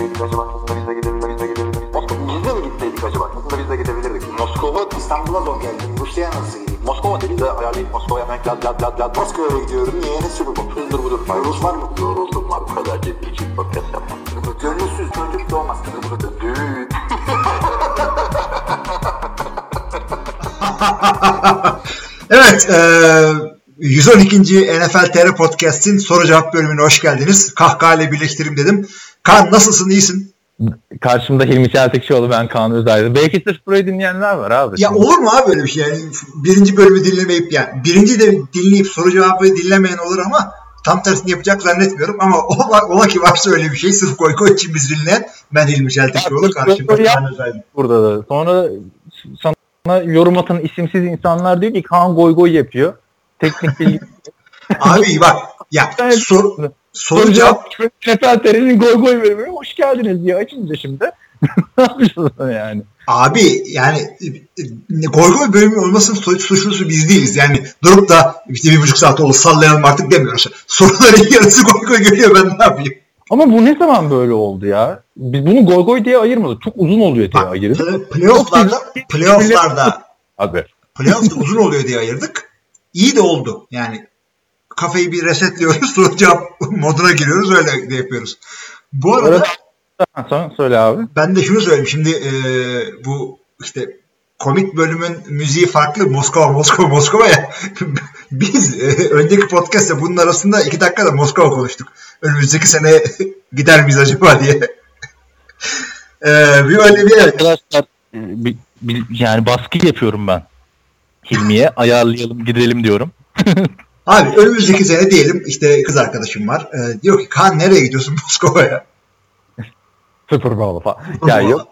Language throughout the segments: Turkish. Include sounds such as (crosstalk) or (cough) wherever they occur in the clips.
gitseydik acaba? Aslında biz de gidebilirdik. Biz de mi gitseydik acaba? Aslında biz de gidebilirdik. Moskova İstanbul'a zor geldi. Rusya'ya nasıl gideyim? Moskova dedi de ayarlayıp Moskova'ya hemen lad lad lad lad. Moskova'ya gidiyorum. Niye? Ne Super Bowl? Hızdır budur. Rus var mı? Yoruldum var. Bu kadar ciddi için podcast yapmam. Gönülsüz çocuk doğmaz. Düğün. (laughs) Evet, e, 112. NFL TR Podcast'in soru cevap bölümüne hoş geldiniz. Kahkaha birleştirim dedim. Kaan nasılsın, iyisin? Karşımda Hilmi Çeltikçioğlu ben Kaan Özaydın. Belki sırf burayı dinleyenler var abi. Ya Şimdi. olur mu abi böyle bir şey? Yani birinci bölümü dinlemeyip yani birinci de dinleyip soru cevabı dinlemeyen olur ama tam tersini yapacak zannetmiyorum ama ola, ola ki varsa öyle bir şey sırf koy koy için biz dinleyen ben Hilmi Çeltikçioğlu karşımda Kaan Özaydın. Burada da. Sonra sana yorum atan isimsiz insanlar diyor ki Kaan goy goy yapıyor. Teknik bilgi. (laughs) Abi bak ya (laughs) sor, soru cevap TR'nin goy goy bölümüne hoş geldiniz diye açınca şimdi. (laughs) ne yapıyorsun yani? Abi yani e, goy goy bölümü olmasının suç- suçlusu biz değiliz. Yani durup da işte bir buçuk saat oldu sallayalım artık demiyoruz. Soruların (laughs) yarısı goy goy geliyor ben ne yapayım? Ama bu ne zaman böyle oldu ya? Biz bunu goy goy diye ayırmadık. Çok uzun oluyor diye ayırdık. play- playoff'larda playoff'larda Abi. playoff'da uzun oluyor diye ayırdık. İyi de oldu. Yani kafayı bir resetliyoruz. (laughs) Soru cevap moduna giriyoruz. Öyle de yapıyoruz. Bu arada Sen söyle abi. ben de şunu söyleyeyim. Şimdi e, bu işte komik bölümün müziği farklı. Moskova, Moskova, Moskova ya. (laughs) Biz e, önceki podcast'te bunun arasında iki dakikada Moskova konuştuk. Önümüzdeki sene (laughs) gider miyiz acaba diye. e, bir öyle bir Arkadaşlar e, bir- bir- yani baskı yapıyorum ben. Hilmi'ye ayarlayalım gidelim diyorum. Abi önümüzdeki sene diyelim işte kız arkadaşım var. E, diyor ki Kaan nereye gidiyorsun (laughs) Moskova'ya? Super Bowl falan. Ya yok.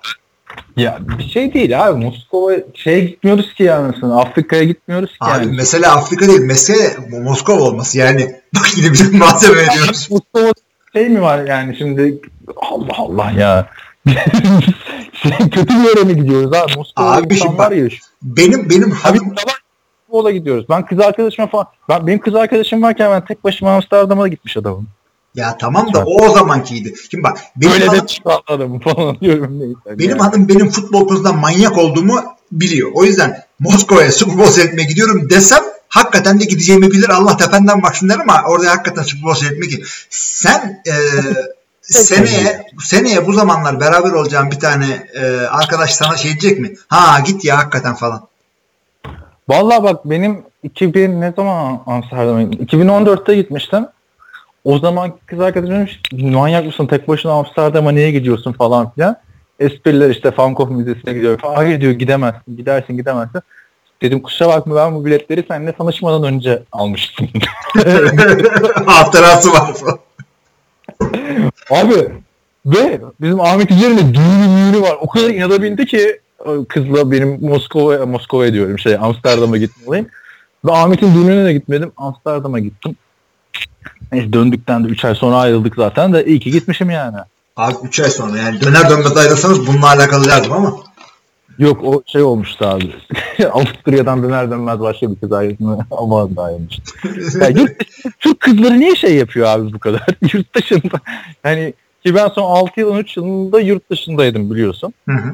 Ya bir şey değil abi. Moskova şeye gitmiyoruz ki yani. Afrika'ya gitmiyoruz ki Abi yani. mesele Afrika değil. Mesele Moskova olması. Yani (laughs) bak yine bir malzeme ediyoruz. Moskova şey mi var yani şimdi Allah Allah ya. (laughs) şey, kötü bir yere mi gidiyoruz abi? Moskova'da Abi şimdi bak- yaşıyor. Benim benim Abi hanım Moskova gidiyoruz. Ben kız arkadaşıma falan. Ben, benim kız arkadaşım varken ben tek başıma Amsterdam'a gitmiş adamım. ya tamam da o o zamankiydi. Şimdi bak benim Böyle hanım, de çıkan adamım falan (laughs) diyorum neyse. benim Yani. hanım benim futbol konusunda manyak olduğumu biliyor. O yüzden Moskova'ya Super Bowl seyretmeye gidiyorum desem hakikaten de gideceğimi bilir. Allah tependen baksın der ama orada hakikaten Super Bowl seyretmek için. Sen e, (laughs) seneye seneye bu zamanlar beraber olacağın bir tane e, arkadaş sana şey diyecek mi? Ha git ya hakikaten falan. Vallahi bak benim 2000 ne zaman Amsterdam'a gittim? 2014'te gitmiştim. O zaman kız arkadaşım demiş, manyak mısın tek başına Amsterdam'a niye gidiyorsun falan filan. Espriler işte Funkoff Müzesi'ne gidiyor. Hayır diyor gidemezsin gidersin gidemezsin. Dedim kusura bakma ben bu biletleri seninle tanışmadan önce almıştım. (laughs) Hatırası var. Abi ve bizim Ahmet üzerinde düğünü müğünü var. O kadar inada bindi ki kızla benim Moskova Moskova diyorum şey Amsterdam'a gitmeliyim. Ve Ahmet'in düğününe de gitmedim. Amsterdam'a gittim. Neyse döndükten de 3 ay sonra ayrıldık zaten de iyi ki gitmişim yani. Abi 3 ay sonra yani döner dönmez ayrılsanız bununla alakalı derdim ama. Yok o şey olmuştu abi. (laughs) Avusturya'dan döner dönmez başka bir kız ayrılma ama da ayrılmıştı. Ya (laughs) yurt dışı- Türk kızları niye şey yapıyor abi bu kadar? (laughs) yurt dışında. Yani ki ben son 6 yıl 13 yılında yurt dışındaydım biliyorsun. Hı hı.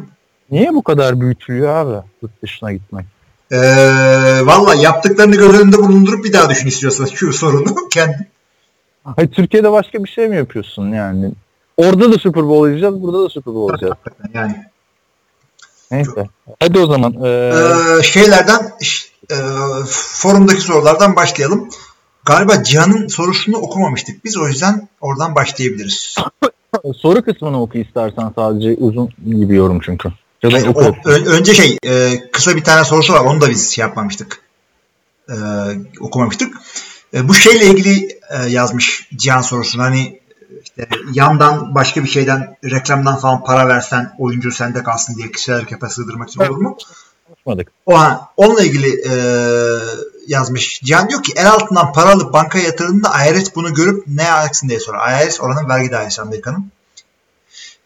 Niye bu kadar büyütülüyor abi yurt dışına gitmek? Ee, Valla yaptıklarını göz önünde bulundurup bir daha düşün istiyorsan şu sorunu (laughs) kendi. Hayır, Türkiye'de başka bir şey mi yapıyorsun yani? Orada da Super Bowl izleyeceğiz, burada da Super Bowl izleyeceğiz. Yani Neyse. Hadi o zaman. Ee, ee, şeylerden e, forumdaki sorulardan başlayalım. Galiba Cihan'ın sorusunu okumamıştık biz o yüzden oradan başlayabiliriz. (coughs) soru kısmını oku istersen sadece uzun gibi yorum çünkü. Ya da oku. o- önce şey e, kısa bir tane sorusu var onu da biz şey yapmamıştık. E, okumamıştık. E, bu şeyle ilgili e, yazmış Cihan sorusunu hani işte yandan başka bir şeyden reklamdan falan para versen oyuncu sende kalsın diye kişisel harekete sığdırmak için olur mu? Konuşmadık. O an onunla ilgili e, yazmış. Cihan diyor ki el altından para alıp bankaya yatırdığında IRS bunu görüp ne yapacaksın diye sorar. IRS oranın vergi dairesi Amerika'nın.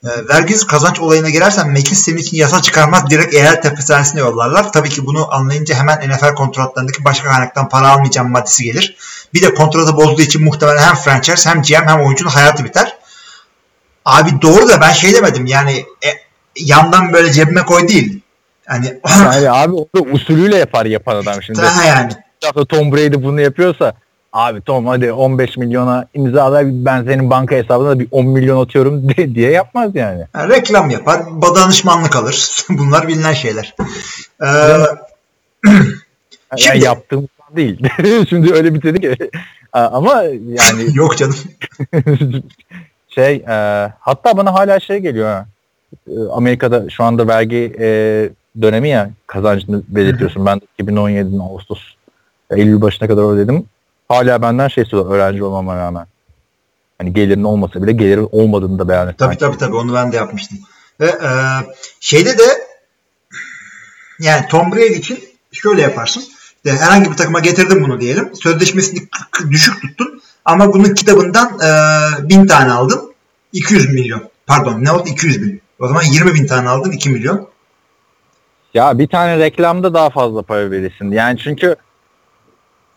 E, vergisiz kazanç olayına girersen meclis senin için yasa çıkarmaz direkt eyalet hapishanesine yollarlar. Tabii ki bunu anlayınca hemen NFL kontratlarındaki başka kaynaktan para almayacağım maddesi gelir. Bir de kontratı bozduğu için muhtemelen hem franchise hem GM hem oyuncunun hayatı biter. Abi doğru da ben şey demedim yani e, yandan böyle cebime koy değil. Hani Yani abi o da usulüyle yapar yapan adam şimdi. (laughs) ha yani. Tom Brady bunu yapıyorsa abi Tom hadi 15 milyona imzala ben senin banka hesabına da bir 10 milyon atıyorum (laughs) de, diye yapmaz yani. Ha, reklam yapar, danışmanlık alır. (laughs) Bunlar bilinen şeyler. Ee, (clears throat) Yani Şimdi- yaptığım değil. (laughs) Şimdi öyle bir dedi ki ama yani yok canım. şey e, hatta bana hala şey geliyor ha. E, Amerika'da şu anda vergi e, dönemi ya kazancını belirtiyorsun. Ben de 2017'nin Ağustos Eylül başına kadar ödedim. Hala benden şey istiyorlar öğrenci olmama rağmen. Hani gelirin olmasa bile gelirin olmadığını da beyan et. Tabii tabii tabii onu ben de yapmıştım. Ve e, şeyde de yani Tom Brady için şöyle yaparsın. İşte herhangi bir takıma getirdin bunu diyelim. Sözleşmesini düşük tuttun ama bunun kitabından e, 1000 tane aldın. 200 milyon. Pardon ne oldu? 200 bin. O zaman 20 bin tane aldın 2 milyon. Ya bir tane reklamda daha fazla para verirsin. Yani çünkü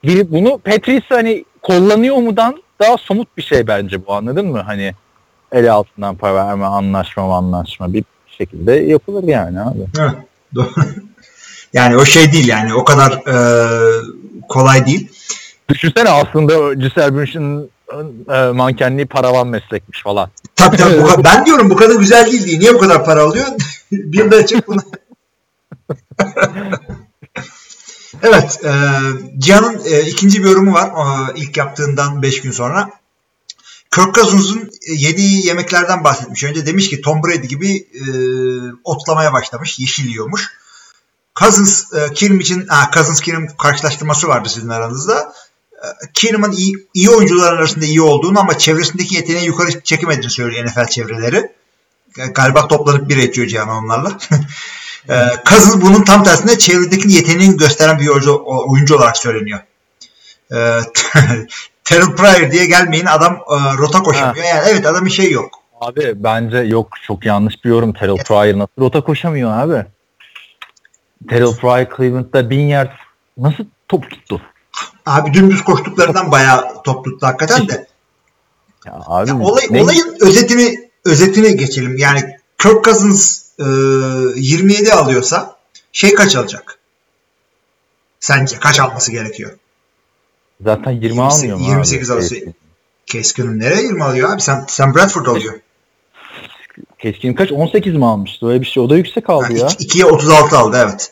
bir, bunu Patrice hani kullanıyor mudan daha somut bir şey bence bu anladın mı? Hani el altından para verme, anlaşma anlaşma bir şekilde yapılır yani abi. Evet, doğru. (laughs) yani o şey değil yani o kadar e, kolay değil. Düşünsene aslında Giselle Bündchen'in e, mankenliği paravan meslekmiş falan. Tabii tabii. Bu (laughs) ben diyorum bu kadar güzel değil diye. Niye bu kadar para alıyor? (laughs) bir de çık bunu. Evet. E, Cihan'ın e, ikinci bir yorumu var. E, ilk yaptığından 5 gün sonra. Kirk Cousins'ın yediği yemeklerden bahsetmiş. Önce demiş ki Tom Brady gibi e, otlamaya başlamış. Yeşil yiyormuş. Cousins, e, Keenum için ha, Cousins Keenum karşılaştırması vardı sizin aranızda. E, Keenum'un iyi, iyi oyuncular arasında iyi olduğunu ama çevresindeki yeteneği yukarı çekemediğini söylüyor NFL çevreleri. E, Galiba toplanıp bir ediyor Cihan onlarla. (laughs) e, Cousins bunun tam tersine çevredeki yeteneğini gösteren bir oyuncu, oyuncu olarak söyleniyor. E, (laughs) Terrell Pryor diye gelmeyin adam e, rota koşamıyor. Yani evet adamın şey yok. Abi bence yok çok yanlış bir yorum. Terrell Pryor nasıl rota koşamıyor abi? Terrell Pryor Cleveland'da bin yard nasıl top tuttu? Abi dümdüz koştuklarından bayağı top tuttu hakikaten de. Ya abi Ya olay, ne- olayın özetini özetine geçelim. Yani Kirk Cousins 27 alıyorsa şey kaç alacak? Sence kaç alması gerekiyor? zaten 20 28 almıyor mu 28 abi? alıyor. Keskin'in nereye 20 alıyor abi? Sen, sen Bradford alıyor. Keskin kaç? 18 mi almıştı? Öyle bir şey. O da yüksek aldı Yani ya. 2'ye 36 aldı evet.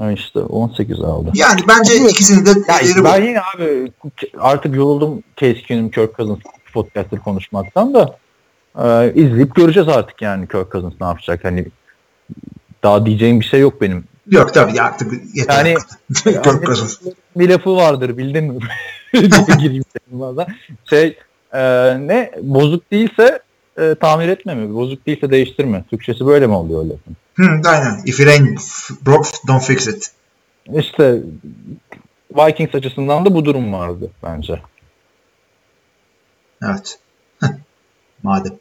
Ha işte 18 aldı. Yani bence ikisini de Ya değeri bu. ben yine abi artık yoruldum Keskin'im Kirk Cousins podcast'ları konuşmaktan da e, izleyip göreceğiz artık yani Kirk Cousins ne yapacak. Hani daha diyeceğim bir şey yok benim. Yok tabii ya artık yeter. Yani- (laughs) Cousins. Bir lafı vardır bildin mi? (laughs) diye gireyim senin bazen. Şey e, ne bozuk değilse e, tamir etme mi? Bozuk değilse değiştirme. Türkçesi böyle mi oluyor lafın? Hı, aynen. If it ain't broke, don't fix it. İşte Vikings açısından da bu durum vardı bence. Evet. (laughs) Madem.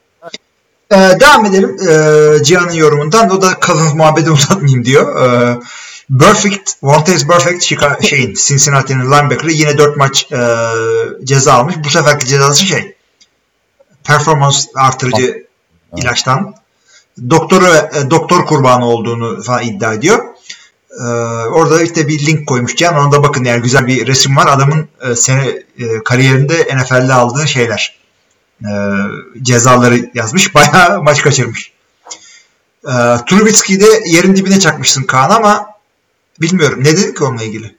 Ee, devam edelim ee, Cihan'ın yorumundan. O da Cousins (laughs) muhabbeti uzatmayayım diyor. Ee, Perfect, Vontaze Perfect Chica- (laughs) şeyin, Cincinnati'nin linebacker'ı yine 4 maç ee, ceza almış. Bu seferki cezası şey performans artırıcı ilaçtan doktoru e, doktor kurbanı olduğunu falan iddia ediyor. Ee, orada işte bir link koymuş Cihan. Ona da bakın yani güzel bir resim var. Adamın e, sene e, kariyerinde NFL'de aldığı şeyler. E, cezaları yazmış. (laughs) Bayağı maç kaçırmış. E, Trubisky'yi de yerin dibine çakmışsın Kaan ama bilmiyorum. Ne dedin ki onunla ilgili?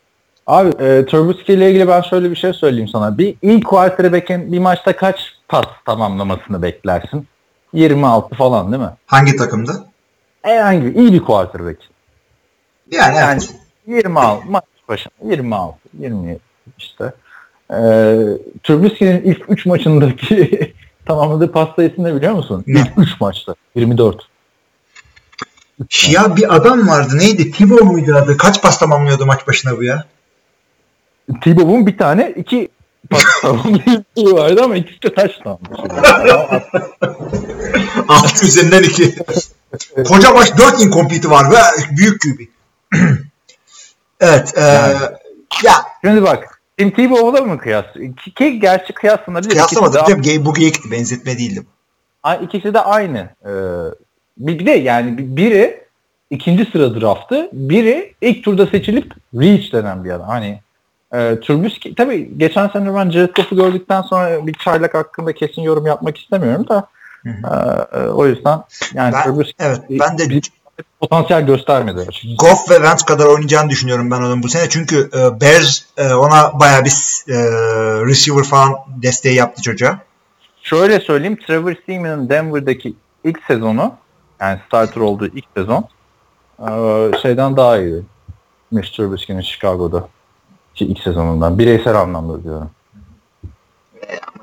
Abi e, Trubisky ile ilgili ben şöyle bir şey söyleyeyim sana. Bir ilk quarterback'in bir maçta kaç pas tamamlamasını beklersin? 26 falan değil mi? Hangi takımda? Herhangi bir iyi bir quarterback. Yani, Yani evet. 26 maç başına 26 27 işte. E, Trubisky'nin ilk 3 maçındaki (laughs) tamamladığı pas sayısı ne biliyor musun? Ne? İlk 3 maçta 24. Ya bir adam vardı. Neydi? Tibo muydu adı? Kaç pas tamamlıyordu maç başına bu ya? T-Bob'un bir tane iki pas (laughs) tamamlayıcı vardı ama ikisi de taş (laughs) Altı üzerinden iki. Koca maç 4 incomplete var ve büyük QB. (clears throat) evet. E, Yani. Ya Şimdi bak Tim Tebow'la mı kıyas? Ki, gerçi kıyaslanabilir. kıyaslamadım canım. Gay, bu geyikti. Benzetme değildi. bu. ikisi de aynı. Ee, bir de yani biri ikinci sıra draftı, biri ilk turda seçilip reach denen bir adam. Hani e, Trubisky tabii geçen sene ben Jared Goff'u gördükten sonra bir çaylak hakkında kesin yorum yapmak istemiyorum da e, e, o yüzden yani ben, Trubisky evet ben de bir potansiyel göstermedi. Goff ve Wentz kadar oynayacağını düşünüyorum ben onun bu sene. Çünkü e, Bears e, ona bayağı bir e, receiver falan desteği yaptı çocuğa. Şöyle söyleyeyim. Trevor Seaman'ın Denver'daki ilk sezonu yani starter olduğu ilk sezon e, şeyden daha iyiydi. Mitch Trubisky'nin Chicago'da ki ilk sezonundan. Bireysel anlamda diyorum.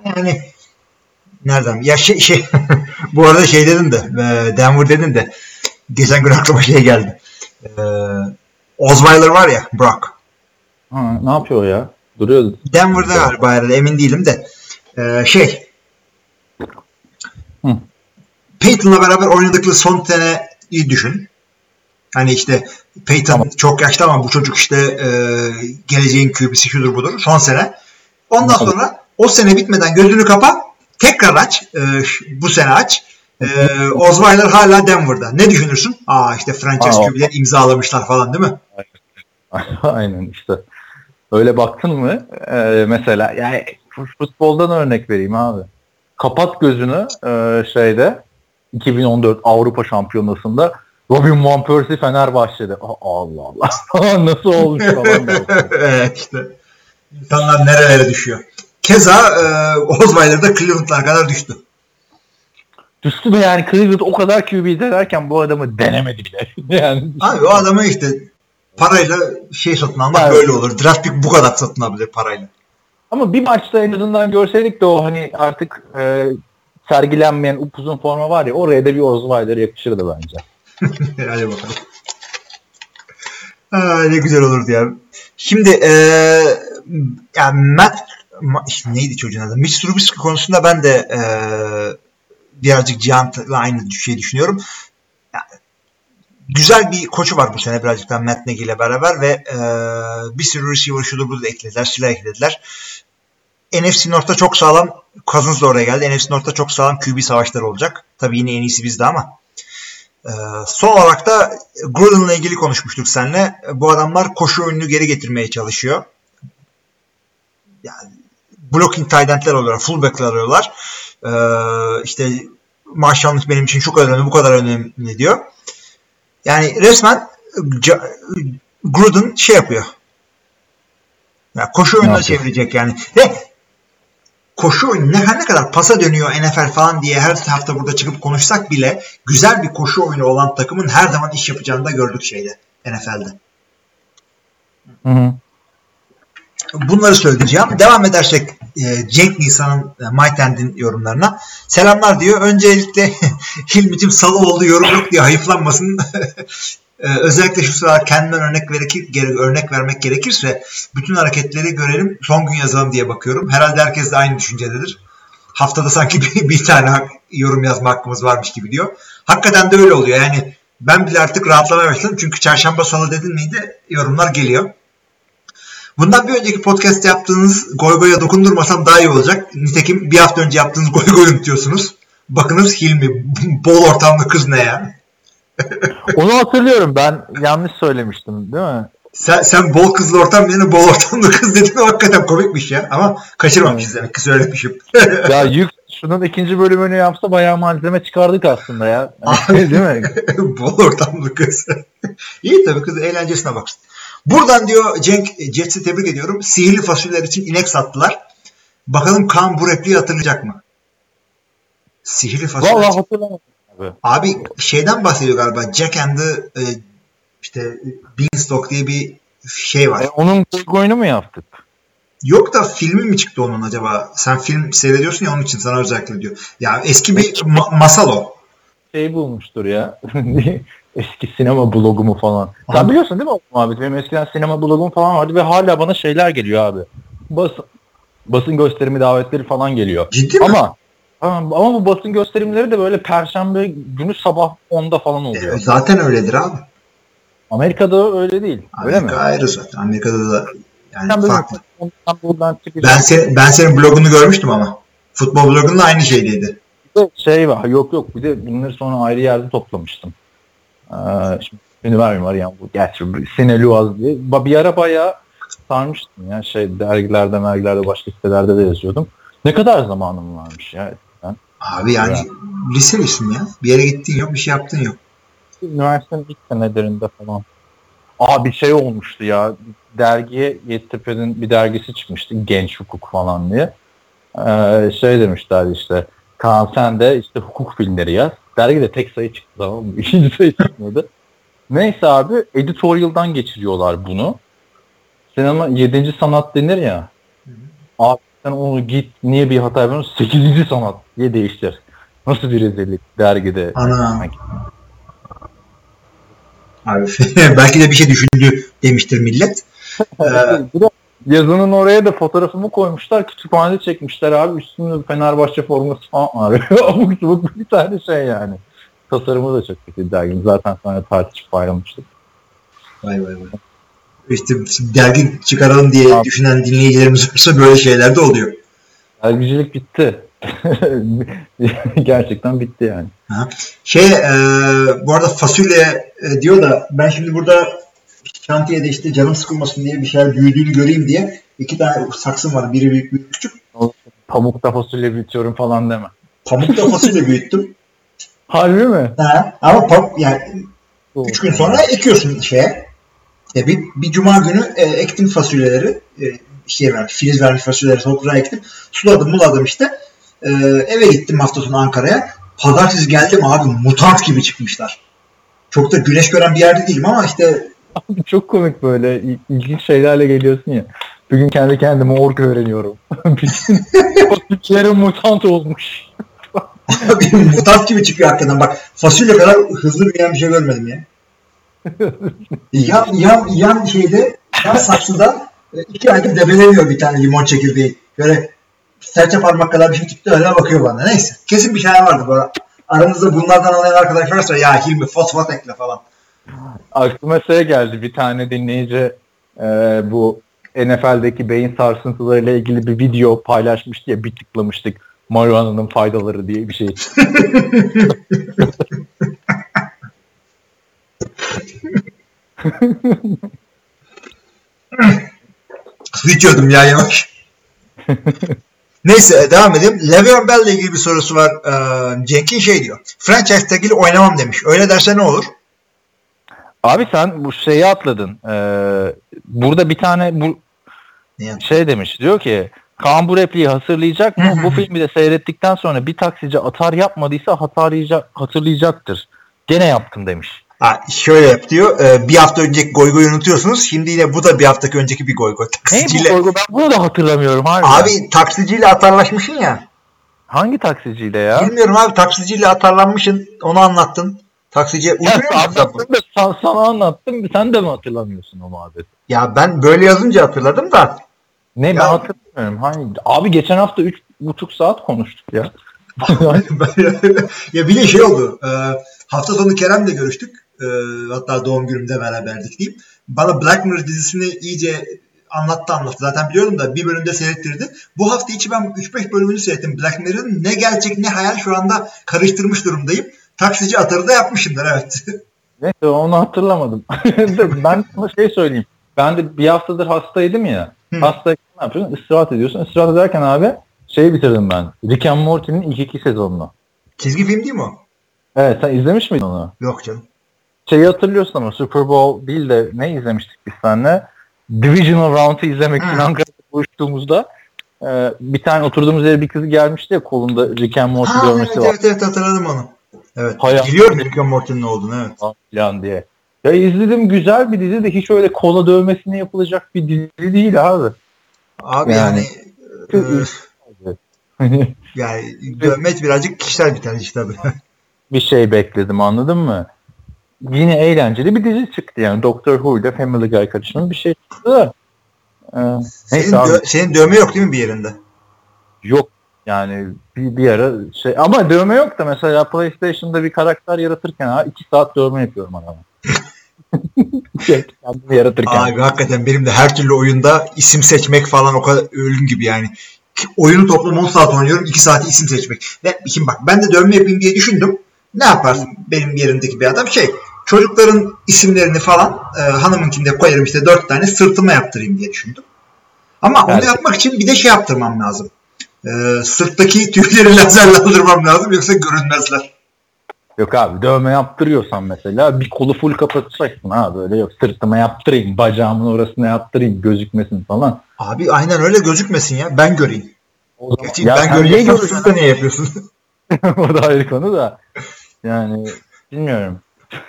Yani nereden? Ya şey, şey (laughs) bu arada şey dedim de e, Denver dedim de geçen gün aklıma şey geldi. E, Osweiler var ya Brock. Ha, ne yapıyor ya? Duruyor. Denver'da galiba herhalde emin değilim de e, şey Hı. Peyton'la beraber oynadıkları son seneyi düşün. Hani işte Peyton Tamam. çok yaşlı ama bu çocuk işte e, geleceğin QB'si şudur budur. Son sene. Ondan Tamam. sonra o sene bitmeden gözünü kapa. Tekrar aç. e, bu sene aç. E, Osweiler hala Denver'da. Ne düşünürsün? Aa işte franchise. QB'ler imzalamışlar falan değil mi? (laughs) Aynen işte. Öyle baktın mı e, mesela yani futboldan örnek vereyim abi. Kapat gözünü e, şeyde 2014 Avrupa Şampiyonası'nda Robin Van Persie Fenerbahçe'de. Aa, Allah Allah. (laughs) Nasıl olmuş falan. (laughs) evet işte. İnsanlar nerelere düşüyor. Keza e, Osweiler da Cleveland'lar kadar düştü. Mü yani Cleveland o kadar QB derken bu adamı denemedi bile. (laughs) yani Abi o adamı işte parayla şey satın almak Evet. böyle olur. Draft pick bu kadar satın alabilir parayla. Ama bir maçta en azından görseydik de o hani artık e, sergilenmeyen upuzun forma var ya oraya da bir Osweiler yakışırdı bence. (laughs) Hadi bakalım. Aa, ne güzel olurdu ya. Şimdi e, yani Matt Ma- neydi çocuğun adı? Mitch Trubisky konusunda ben de e, birazcık Cihan'la aynı şey düşünüyorum. Yani, güzel bir koçu var bu sene birazcık daha Matt Nagy ile beraber ve e, bir sürü receiver şudur burada eklediler, silah eklediler. NFC North'ta çok sağlam Cousins da oraya geldi. NFC North'ta çok sağlam QB savaşları olacak. Tabii yine en iyisi bizde ama. Ee, son olarak da Gruden'la ilgili konuşmuştuk seninle. Bu adamlar koşu oyununu geri getirmeye çalışıyor. Yani blocking tight end'ler alıyorlar, fullback'ler alıyorlar. Ee, işte Marshall'lık benim için kadar önemli, bu kadar önemli diyor. Yani resmen Gruden şey yapıyor. Ya koşu oyununa çevirecek yani. Ve koşu oyunu ne, her ne kadar pasa dönüyor NFL falan diye her hafta burada çıkıp konuşsak bile güzel bir koşu oyunu olan takımın her zaman iş yapacağını da gördük şeyde NFL'de. Hı hı. Bunları söyleyeceğim. Devam edersek e, Cenk Nisan'ın e, My Tend'in yorumlarına. Selamlar diyor. Öncelikle (laughs) Hilmi'cim salı oldu yorum yok diye hayıflanmasın. (laughs) E, özellikle şu sıralar kendimden örnek, verekir, örnek vermek gerekirse bütün hareketleri görelim son gün yazalım diye bakıyorum. Herhalde herkes de aynı düşüncededir. Haftada sanki (laughs) bir, bir tane yorum yazma hakkımız varmış gibi diyor. Hakikaten de öyle oluyor. Yani ben bile artık rahatlamaya başladım. Çünkü çarşamba salı dedin miydi yorumlar geliyor. Bundan bir önceki podcast yaptığınız goy goya dokundurmasam daha iyi olacak. Nitekim bir hafta önce yaptığınız goy goy unutuyorsunuz. Bakınız Hilmi bol ortamlı kız ne ya? (laughs) Onu hatırlıyorum ben yanlış söylemiştim değil mi? Sen, sen bol kızlı ortam yerine bol ortamlı kız dedin hakikaten komikmiş ya. Ama kaçırmamışız demek ki söylemişim. (laughs) ya yük şunun ikinci bölümünü yapsa bayağı malzeme çıkardık aslında ya. (laughs) değil mi? bol ortamlı kız. İyi tabii kız eğlencesine baksın. Buradan diyor Cenk Jets'i tebrik ediyorum. Sihirli fasulyeler için inek sattılar. Bakalım Kaan bu repliği hatırlayacak mı? Sihirli fasulye. Vallahi hatırlamadım. Abi. Abi şeyden bahsediyor galiba. Jack and the e, işte Beanstalk diye bir şey var. E, onun oyunu mu yaptık? Yok da filmi mi çıktı onun acaba? Sen film seyrediyorsun ya onun için sana özellikle diyor. Ya eski bir ma- masal o. Şey bulmuştur ya. (laughs) Eski sinema blogumu falan. Sen Abi. biliyorsun değil mi abi? Benim eskiden sinema blogum falan vardı ve hala bana şeyler geliyor abi. Basın, basın gösterimi davetleri falan geliyor. Ciddi mi? Ama ama ama bu basın gösterimleri de böyle perşembe günü sabah 10'da falan oluyor. E, zaten öyledir abi. Amerika'da öyle değil. Öyle mi? Amerika ayrı zaten. Amerika'da da yani Sen böyle farklı. ondan. Ben, se- ben senin blogunu görmüştüm ama. Futbol blogunun aynı şeydeydi. de şey var. Yok yok bir de bunları sonra ayrı yerde toplamıştım. Ee, şimdi vermiyorum arayan bu. Gerçi Sineluaz diye. Ba- Bir ara bayağı sarmıştım ya. Şey dergilerde mergilerde başka sitelerde de yazıyordum. Ne kadar zamanım varmış ya. eskiden. Abi yani liselisin ya. Bir yere gittin yok bir şey yaptın yok. Üniversitenin ilk senelerinde falan. Aa bir şey olmuştu ya. Dergiye Yeditepe'nin bir dergisi çıkmıştı. Genç hukuk falan diye. Ee, şey demişler işte. Kaan sen de işte hukuk filmleri yaz. Dergide tek sayı çıktı tamam mı? (laughs) İkinci sayı çıkmadı. Neyse abi editorial'dan geçiriyorlar bunu. Sinema 7. sanat denir ya. Abi sen onu git niye bir hata yapıyorsun? 8. sanat diye değiştir. Nasıl bir rezillik dergide. Ana. Abi (laughs) belki de bir şey düşündü demiştir millet. (laughs) Ee, yazının oraya da fotoğrafımı koymuşlar. Kütüphanede çekmişler abi. Üstünde Fenerbahçe forması falan var. (laughs) Abuk subuk bir tane şey yani. Tasarımı da çok kötü derginin. Zaten sonra tartışıp ayrılmıştık. vay vay vay. İşte dergi çıkaralım diye Abi. düşünen dinleyicilerimiz varsa böyle şeyler de oluyor. Dergicilik bitti. (laughs) Gerçekten bitti yani. Ha. Şey e, bu arada fasulye e, diyor da ben şimdi burada şantiyede işte canım sıkılmasın diye bir şeyler büyüdüğünü göreyim diye iki tane saksım var. Biri büyük biri küçük. Pamukta fasulye büyütüyorum falan deme. Pamukta fasulye (laughs) büyüttüm. Harbi mi? Ha. Ama pamuk yani üç gün sonra ekiyorsun şeye. E, bir, bir cuma günü e, ektim fasulyeleri. E, şey vermiş, filiz vermiş fasulyeleri toprağa ektim. Suladım muladım işte. E, eve gittim hafta sonu Ankara'ya. Pazartesi geldim abi mutant gibi çıkmışlar. Çok da güneş gören bir yerde değilim ama işte Abi çok komik böyle il- ilginç şeylerle geliyorsun ya. Bugün kendi kendime ork öğreniyorum. (laughs) Bütün fasulyerim mutant olmuş. Abi mutant gibi çıkıyor hakikaten. Bak fasulye kadar hızlı büyüyen bir şey görmedim ya. (laughs) yan, yan, yan şeyde, yan saksıda e, iki aydır debeleniyor bir tane limon çekirdeği. Böyle serçe parmak kadar bir şey çıktı öyle bakıyor bana. Neyse. Kesin bir şey vardı böyle. Aranızda bunlardan anlayan arkadaş varsa ya Hilmi fosfat ekle falan. Aklıma şey geldi bir tane dinleyici e, bu NFL'deki beyin sarsıntılarıyla ilgili bir video paylaşmıştı ya bir tıklamıştık marihuana'nın faydaları diye bir şey. (laughs) Su ya yavaş. Neyse devam edelim. Le'Veon Bell ile ilgili bir sorusu var. Ee, Cenk'in şey diyor. Franchise tag'iyle oynamam demiş. Öyle derse ne olur? Abi sen bu şeyi atladın. Ee, burada bir tane bu Ne şey demiş diyor ki Kaan bu repliği hatırlayacak mı? (laughs) bu filmi de seyrettikten sonra bir taksici atar yapmadıysa hatırlayacak, hatırlayacaktır. Gene yaptım demiş. Ha, şöyle yap diyor. e, bir hafta önceki goy goyu unutuyorsunuz. Şimdi yine bu da bir haftaki önceki bir goy goy. Ne bu Taksiciyle, sorgu? Ben bunu da hatırlamıyorum abi. abi taksiciyle atarlaşmışsın ya. Hangi taksiciyle ya? Bilmiyorum abi taksiciyle atarlanmışsın. Onu anlattın. Taksiciye musun? anlattım da sana, sana anlattım. Sen de mi hatırlamıyorsun o muhabbeti? Ya ben böyle yazınca hatırladım da. Ne ben Ya- hatırlamıyorum. Hangi? Abi geçen hafta üç buçuk saat konuştuk ya. (laughs) ya bir de şey oldu. e, hafta sonu Kerem'le görüştük. E, hatta doğum günümde beraberdik diyeyim. Bana Black Mirror dizisini iyice anlattı anlattı. Zaten biliyordum da bir bölümde seyrettirdi. Bu hafta içi ben 3-5 bölümünü seyrettim. Black Mirror'ın ne gerçek ne hayal şu anda karıştırmış durumdayım. Taksici atarı da yapmışımdır evet. (laughs) Neyse onu hatırlamadım. (laughs) Ben sana şey söyleyeyim. Ben de bir haftadır hastaydım ya. Hı. Hastayken ne yapıyorsun? İstirahat ediyorsun. İstirahat ederken abi şeyi bitirdim ben. Rick and Morty'nin ilk iki sezonunu. Çizgi film değil mi o? Evet sen izlemiş miydin onu? Yok canım. Şeyi hatırlıyorsun ama Super Bowl değil de ne izlemiştik biz seninle? Divisional Round'ı izlemek için. Ankara'da buluştuğumuzda e, bir tane oturduğumuz yere bir kız gelmişti ya kolunda Rick and Morty Ha, dövmesi evet, var. evet evet hatırladım onu. Evet. Hayat- Biliyorum Rick and Morty'nin olduğunu evet. falan diye. Ya izledim güzel bir dizi de hiç öyle kola dövmesine yapılacak bir dizi değil abi. Abi Yani- yani e, (laughs) yani dövmek birazcık kişisel bir tercih tabii. (laughs) bir şey bekledim anladın mı? Yine eğlenceli bir dizi çıktı yani. Doctor Who ile Family Guy karışımı bir şey çıktı da. Ee, senin, dö- senin dövme yok değil mi bir yerinde? Yok yani bir, bir ara şey ama dövme yok da mesela PlayStation'da bir karakter yaratırken ha iki saat dövme yapıyorum adama. Şey, Kendimi yaratırken. Abi hakikaten benim de her türlü oyunda isim seçmek falan o kadar ölüm gibi yani. oyunu toplam 10 saat oynuyorum. 2 saati isim seçmek. Ve şimdi bak ben de dövme yapayım diye düşündüm. Ne yaparsın benim yerimdeki bir adam? Şey çocukların isimlerini falan e, hanımınkinde koyarım işte 4 tane sırtıma yaptırayım diye düşündüm. Ama onu Evet. yapmak için bir de şey yaptırmam lazım. E, sırttaki tüyleri lazerle aldırmam lazım yoksa görünmezler. Yok abi dövme yaptırıyorsan mesela bir kolu full kapatacaksın ha böyle yok sırtıma yaptırayım bacağımın orasına yaptırayım gözükmesin falan. Abi aynen öyle gözükmesin ya. Ben göreyim. O zaman- Gerçi Ya ben görüyorsun? Siz de niye yapıyorsun? (laughs) (laughs) o da ayrı konu da. Yani bilmiyorum.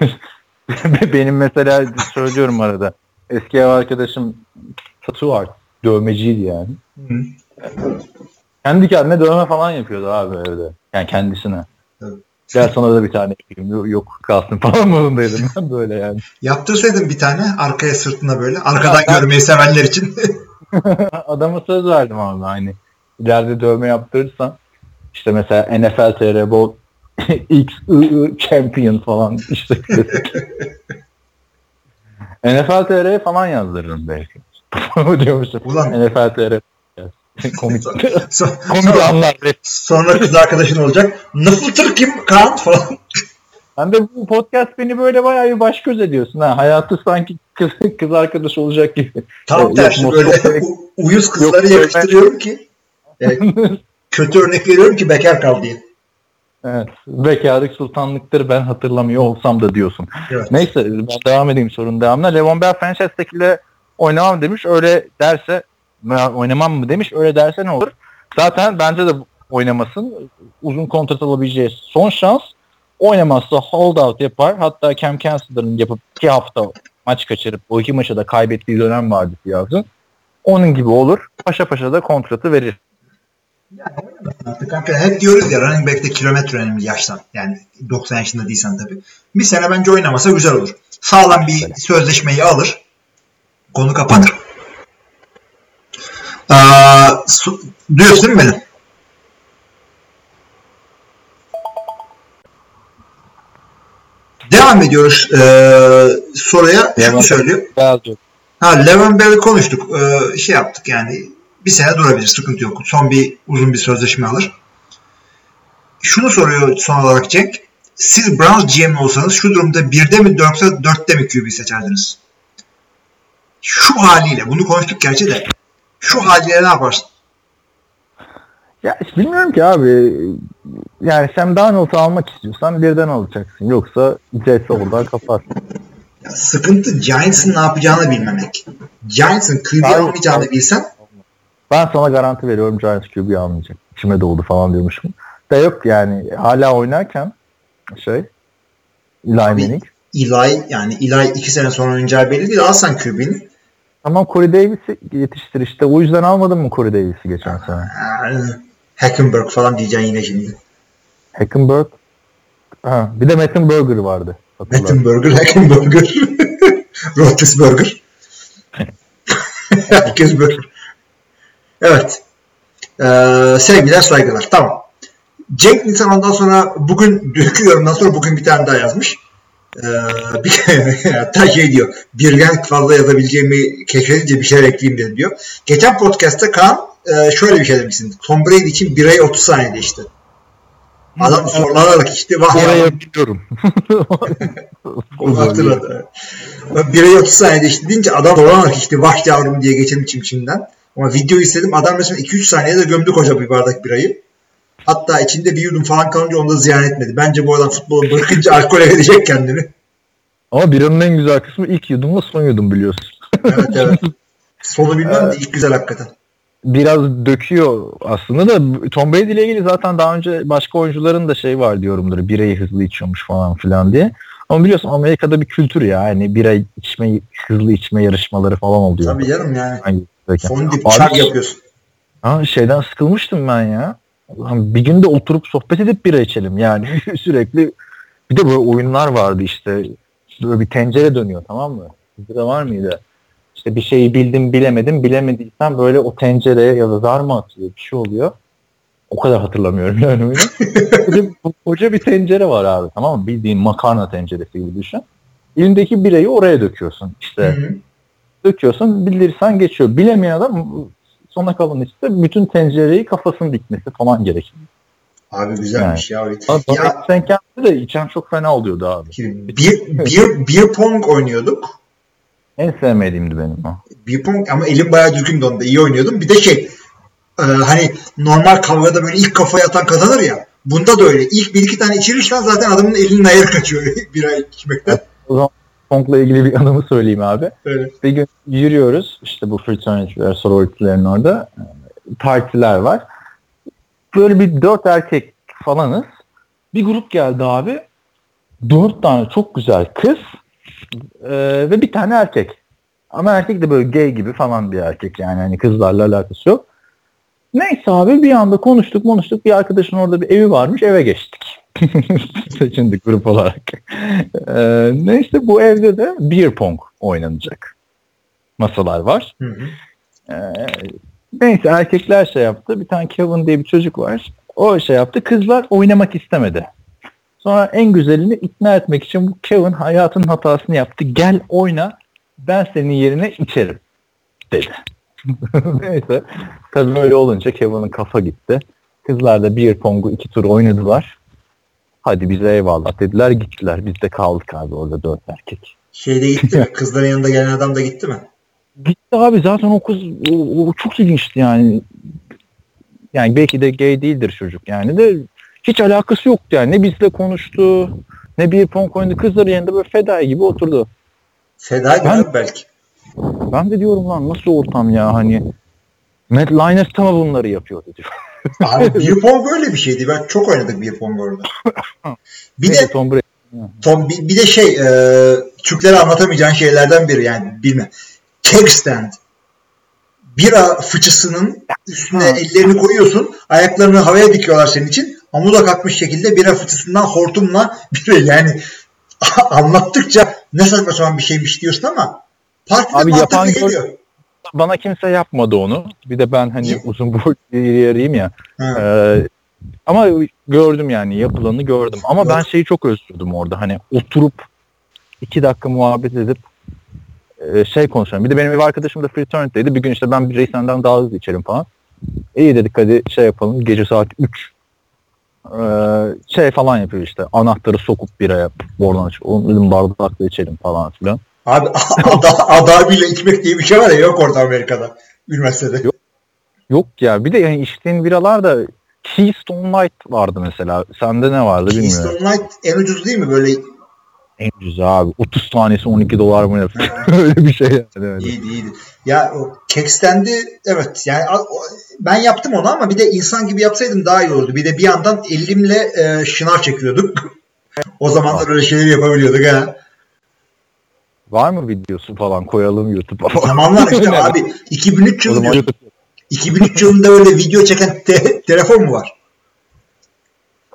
(laughs) Benim mesela söylüyorum arada. Eski ev arkadaşım tattoo art dövmeciydi yani. Hı. Kendi kendine dövme falan yapıyordu abi evde. Yani kendisine. Evet. Gel sana da bir tane yapayım. Yok, kalsın falan (laughs) modundaydım ben böyle yani. Yaptırsaydın bir tane arkaya sırtına böyle. Arkadan görmeyi sevenler için. (laughs) (laughs) Adama söz verdim abi hani. İleride dövme yaptırırsan işte mesela NFL TR Bowl X Champion falan işte NFL TR falan yazdırırım belki. Diyormuşum. Ulan. NFL TR (laughs) komik Son- komik sonra, anlar. sonra kız arkadaşın olacak. Nasıl tır kim Kaan falan. Sen de bu podcast beni böyle bayağı bir baş göz ediyorsun ha. Hayatı sanki kız, kız arkadaş olacak gibi. Tam tersi böyle u- uyuz kızları Yok, yakıştırıyorum ki. Evet, (laughs) kötü örnek veriyorum ki bekar kal diye. Evet. Bekarlık sultanlıktır ben hatırlamıyor olsam da diyorsun. Evet. Neyse ben devam edeyim sorunun devamına. Levon Bell franchise'dekiyle oynamam demiş. Öyle derse veya oynamam mı demiş. Öyle derse ne olur? Zaten bence de oynamasın. Uzun kontrat alabileceği son şans. Oynamazsa holdout yapar. Hatta Cam Chancellor'ın yapıp iki hafta maç kaçırıp o iki maçı da kaybettiği dönem vardı Siyah'ın. Onun gibi olur. Paşa paşa da kontratı verir. Artık kanka hep diyoruz ya running back'te kilometre önemli yaştan. Yani 90 yaşında değilsen tabii. Bir sene bence oynamasa güzel olur. Sağlam bir sözleşmeyi alır. Konu kapanır. Su- duyuyorsun değil mi beni? Devam ediyoruz ee, soruya. Şunu söylüyor. Ha Levan Bell'i konuştuk. Ee, şey yaptık yani bir sene durabilir. Sıkıntı yok. Son bir uzun bir sözleşme alır. Şunu soruyor son olarak Cenk. Siz Browns GM olsanız şu durumda birde mi yoksa dörtte mi QB seçerdiniz? Şu haliyle. Bunu konuştuk gerçi de. Şu haliyle ne yaparsın? Ya işte bilmiyorum ki abi. Yani Sam Darnold'u almak istiyorsan birden alacaksın. Yoksa Jets oradan kapar. Ya sıkıntı Giants'ın ne yapacağını bilmemek. Giants'ın QB almayacağını bilsen Ben sana garanti veriyorum Giants QB almayacak. İçime doğdu falan diyormuşum. Da yok yani hala oynarken şey Eli Manning. Eli yani Eli iki sene sonra oynayacağı belli değil. Alsan QB'ni. Tamam Corey Davis'i yetiştir işte. O yüzden almadın mı Corey Davis'i geçen sene? Hackenberg falan diyeceksin yine şimdi. Hackenberg. Ha, bir de Mettenberger vardı. hatırlarsın. Mettenberger, Hackenberger, (laughs) Roethlisberger. (laughs) Herkes burger. Evet. Ee, sevgiler saygılar. Tamam. Cenk Nisan ondan sonra bugün dünkü yorumdan sonra bugün bir tane daha yazmış. Ee, bir, (laughs) hatta şey diyor. Birden fazla yazabileceğimi keşfedince bir şeyler ekleyeyim dedi diyor. Geçen podcast'ta Kaan e, şöyle bir şey demişsin. Tom Brady için bir ay 30 saniye değişti. Adam zorlanarak içti. Vah. Oraya biliyorum. (laughs) Onu hatırladı. Bir ay 30 saniyede işte deyince adam dolanarak işte vah yavrum diye geçelim çimçimden. Ama video istedim. Adam mesela 2-3 saniyede gömdü koca bir bardak birayı. Hatta içinde bir yudum falan kalınca onu da ziyan etmedi. Bence bu adam futbolu bırakınca alkole verecek kendini. Ama biranın en güzel kısmı ilk yudumla son yudum biliyorsun. Evet evet. Sonu bilmem de ilk güzel hakikaten. Biraz döküyor aslında da Tom Brady ile ilgili zaten daha önce başka oyuncuların da şey var diyorumdur. Birayı hızlı içiyormuş falan filan diye. Ama biliyorsun Amerika'da bir kültür ya. Hani bira içme, hızlı içme yarışmaları falan oluyor. Tabii canım yani. Hangi- Son dip çak yapıyorsun. Ha, şeyden sıkılmıştım ben ya. Lan Bir gün de oturup sohbet edip bira içelim. Yani (laughs) sürekli bir de böyle oyunlar vardı işte. Böyle bir tencere dönüyor tamam mı? Bizde de var mıydı? İşte bir şeyi bildim bilemedim. Bilemediysen böyle o tencereye ya da zar mı atıyor bir şey oluyor. O kadar hatırlamıyorum (laughs) yani oyunu. koca bir tencere var abi tamam mı? Bildiğin makarna tenceresi gibi düşün. Elindeki birayı oraya döküyorsun. İşte Hı hı. döküyorsun bilirsen geçiyor. Bilemeyen adam sona kalan işte bütün tencereyi kafasını dikmesi falan gerekiyor. Abi güzelmiş ya. Ama Ya ya, sen kendin de içen çok fena oluyordu abi. bir, bir, bir pong oynuyorduk. En sevmediğimdi benim o. Bir pong ama elim bayağı düzgündü onda. iyi oynuyordum. Bir de şey e, hani normal kavgada böyle ilk kafaya atan kazanır ya. Bunda da öyle. İlk bir iki tane içirirsen zaten adamın elinin ayarı kaçıyor (laughs) bira içmekten. O zaman Pong'la ilgili bir (laughs) anımı söyleyeyim abi. Öyle. Bir gün yürüyoruz işte bu fraternity'ler, sorority'lerin orada partiler var. Böyle bir dört erkek falanız. Bir grup geldi abi. Dört tane çok güzel kız e, ve bir tane erkek. Ama erkek de böyle gay gibi falan bir erkek yani hani kızlarla alakası yok. Neyse abi bir anda konuştuk konuştuk bir arkadaşın orada bir evi varmış eve geçtik. (laughs) Seçindik grup olarak. Ee, neyse bu evde de beer pong oynanacak. Masalar var. Hı hı. Ee, neyse erkekler şey yaptı. Bir tane Kevin diye bir çocuk var. O şey yaptı. Kızlar oynamak istemedi. Sonra en güzelini ikna etmek için bu Kevin hayatının hatasını yaptı. Gel oyna ben senin yerine içerim dedi. (laughs) Neyse. Tabii öyle olunca Kevin'in kafa gitti. Kızlar da bir pongu iki tur oynadılar. Hadi bize eyvallah dediler gittiler. Biz de kaldık abi orada dört erkek. Şeyde gitti mi? (laughs) Kızların yanında gelen adam da gitti mi? Gitti abi zaten o kız o, o çok ilginçti yani. Yani belki de gay değildir çocuk yani de hiç alakası yoktu yani. Ne bizle konuştu ne bir pong oynadı. Kızların yanında böyle fedai gibi oturdu. Feda gibi Ben- abi belki. Ben de diyorum lan nasıl ortam ya hani Matt Linus mı bunları yapıyordu diyor. (laughs) Abi (laughs) bir pong öyle bir şeydi. Ben çok oynadık bir pong orada. (laughs) Bir de Tom Brady. Tom, bir, bir de şey e, Türklere anlatamayacağın şeylerden biri yani bilme. Keg stand. Bira fıçısının üstüne ellerini koyuyorsun. Ayaklarını havaya dikiyorlar senin için. Amuda kalkmış şekilde bira fıçısından hortumla (laughs) bira yani anlattıkça ne saçma sapan bir şeymiş diyorsun ama partide Abi yapan geliyor. Bana kimse yapmadı onu. Bir de ben hani uzun boylu bir yarıyım ya. Ha. Ee, ama gördüm yani yapılanı gördüm. Ama ben şeyi çok özlüyordum orada. Hani oturup iki dakika muhabbet edip e, şey konuşalım. Bir de benim ev arkadaşım da fraternity'deydi. Bir gün işte ben bir senden daha hızlı içerim falan. İyi dedik hadi şey yapalım. Gece saat 3 ee, şey falan yapıyor işte. Anahtarı sokup biraya bordan açıp. Oğlum dedim bardakla içelim falan filan. Abi (laughs) ada, adabiyle içmek diye bir şey var ya yok orada Amerika'da. Üniversitede. Yok. Yok ya bir de yani içtiğin biralar da Keystone Light vardı mesela. Sende ne vardı bilmiyorum. Keystone Light en ucuz değil mi? Böyle En ucuz abi. 30 tanesi 12 dolar mı ne? (laughs) Öyle bir şey yani. Evet. iyiydi iyiydi. Ya o kekstendi evet yani ben yaptım onu ama bir de insan gibi yapsaydım daha iyi olurdu. Bir de bir yandan elimle e, şınav çekiyorduk. (laughs) o zamanlar öyle şeyler yapabiliyorduk ha. Var mı videosu falan koyalım YouTube'a falan. zamanlar işte (laughs) abi 2003 O zaman yılında YouTube 2003 yılında öyle video çeken te- telefon mu var?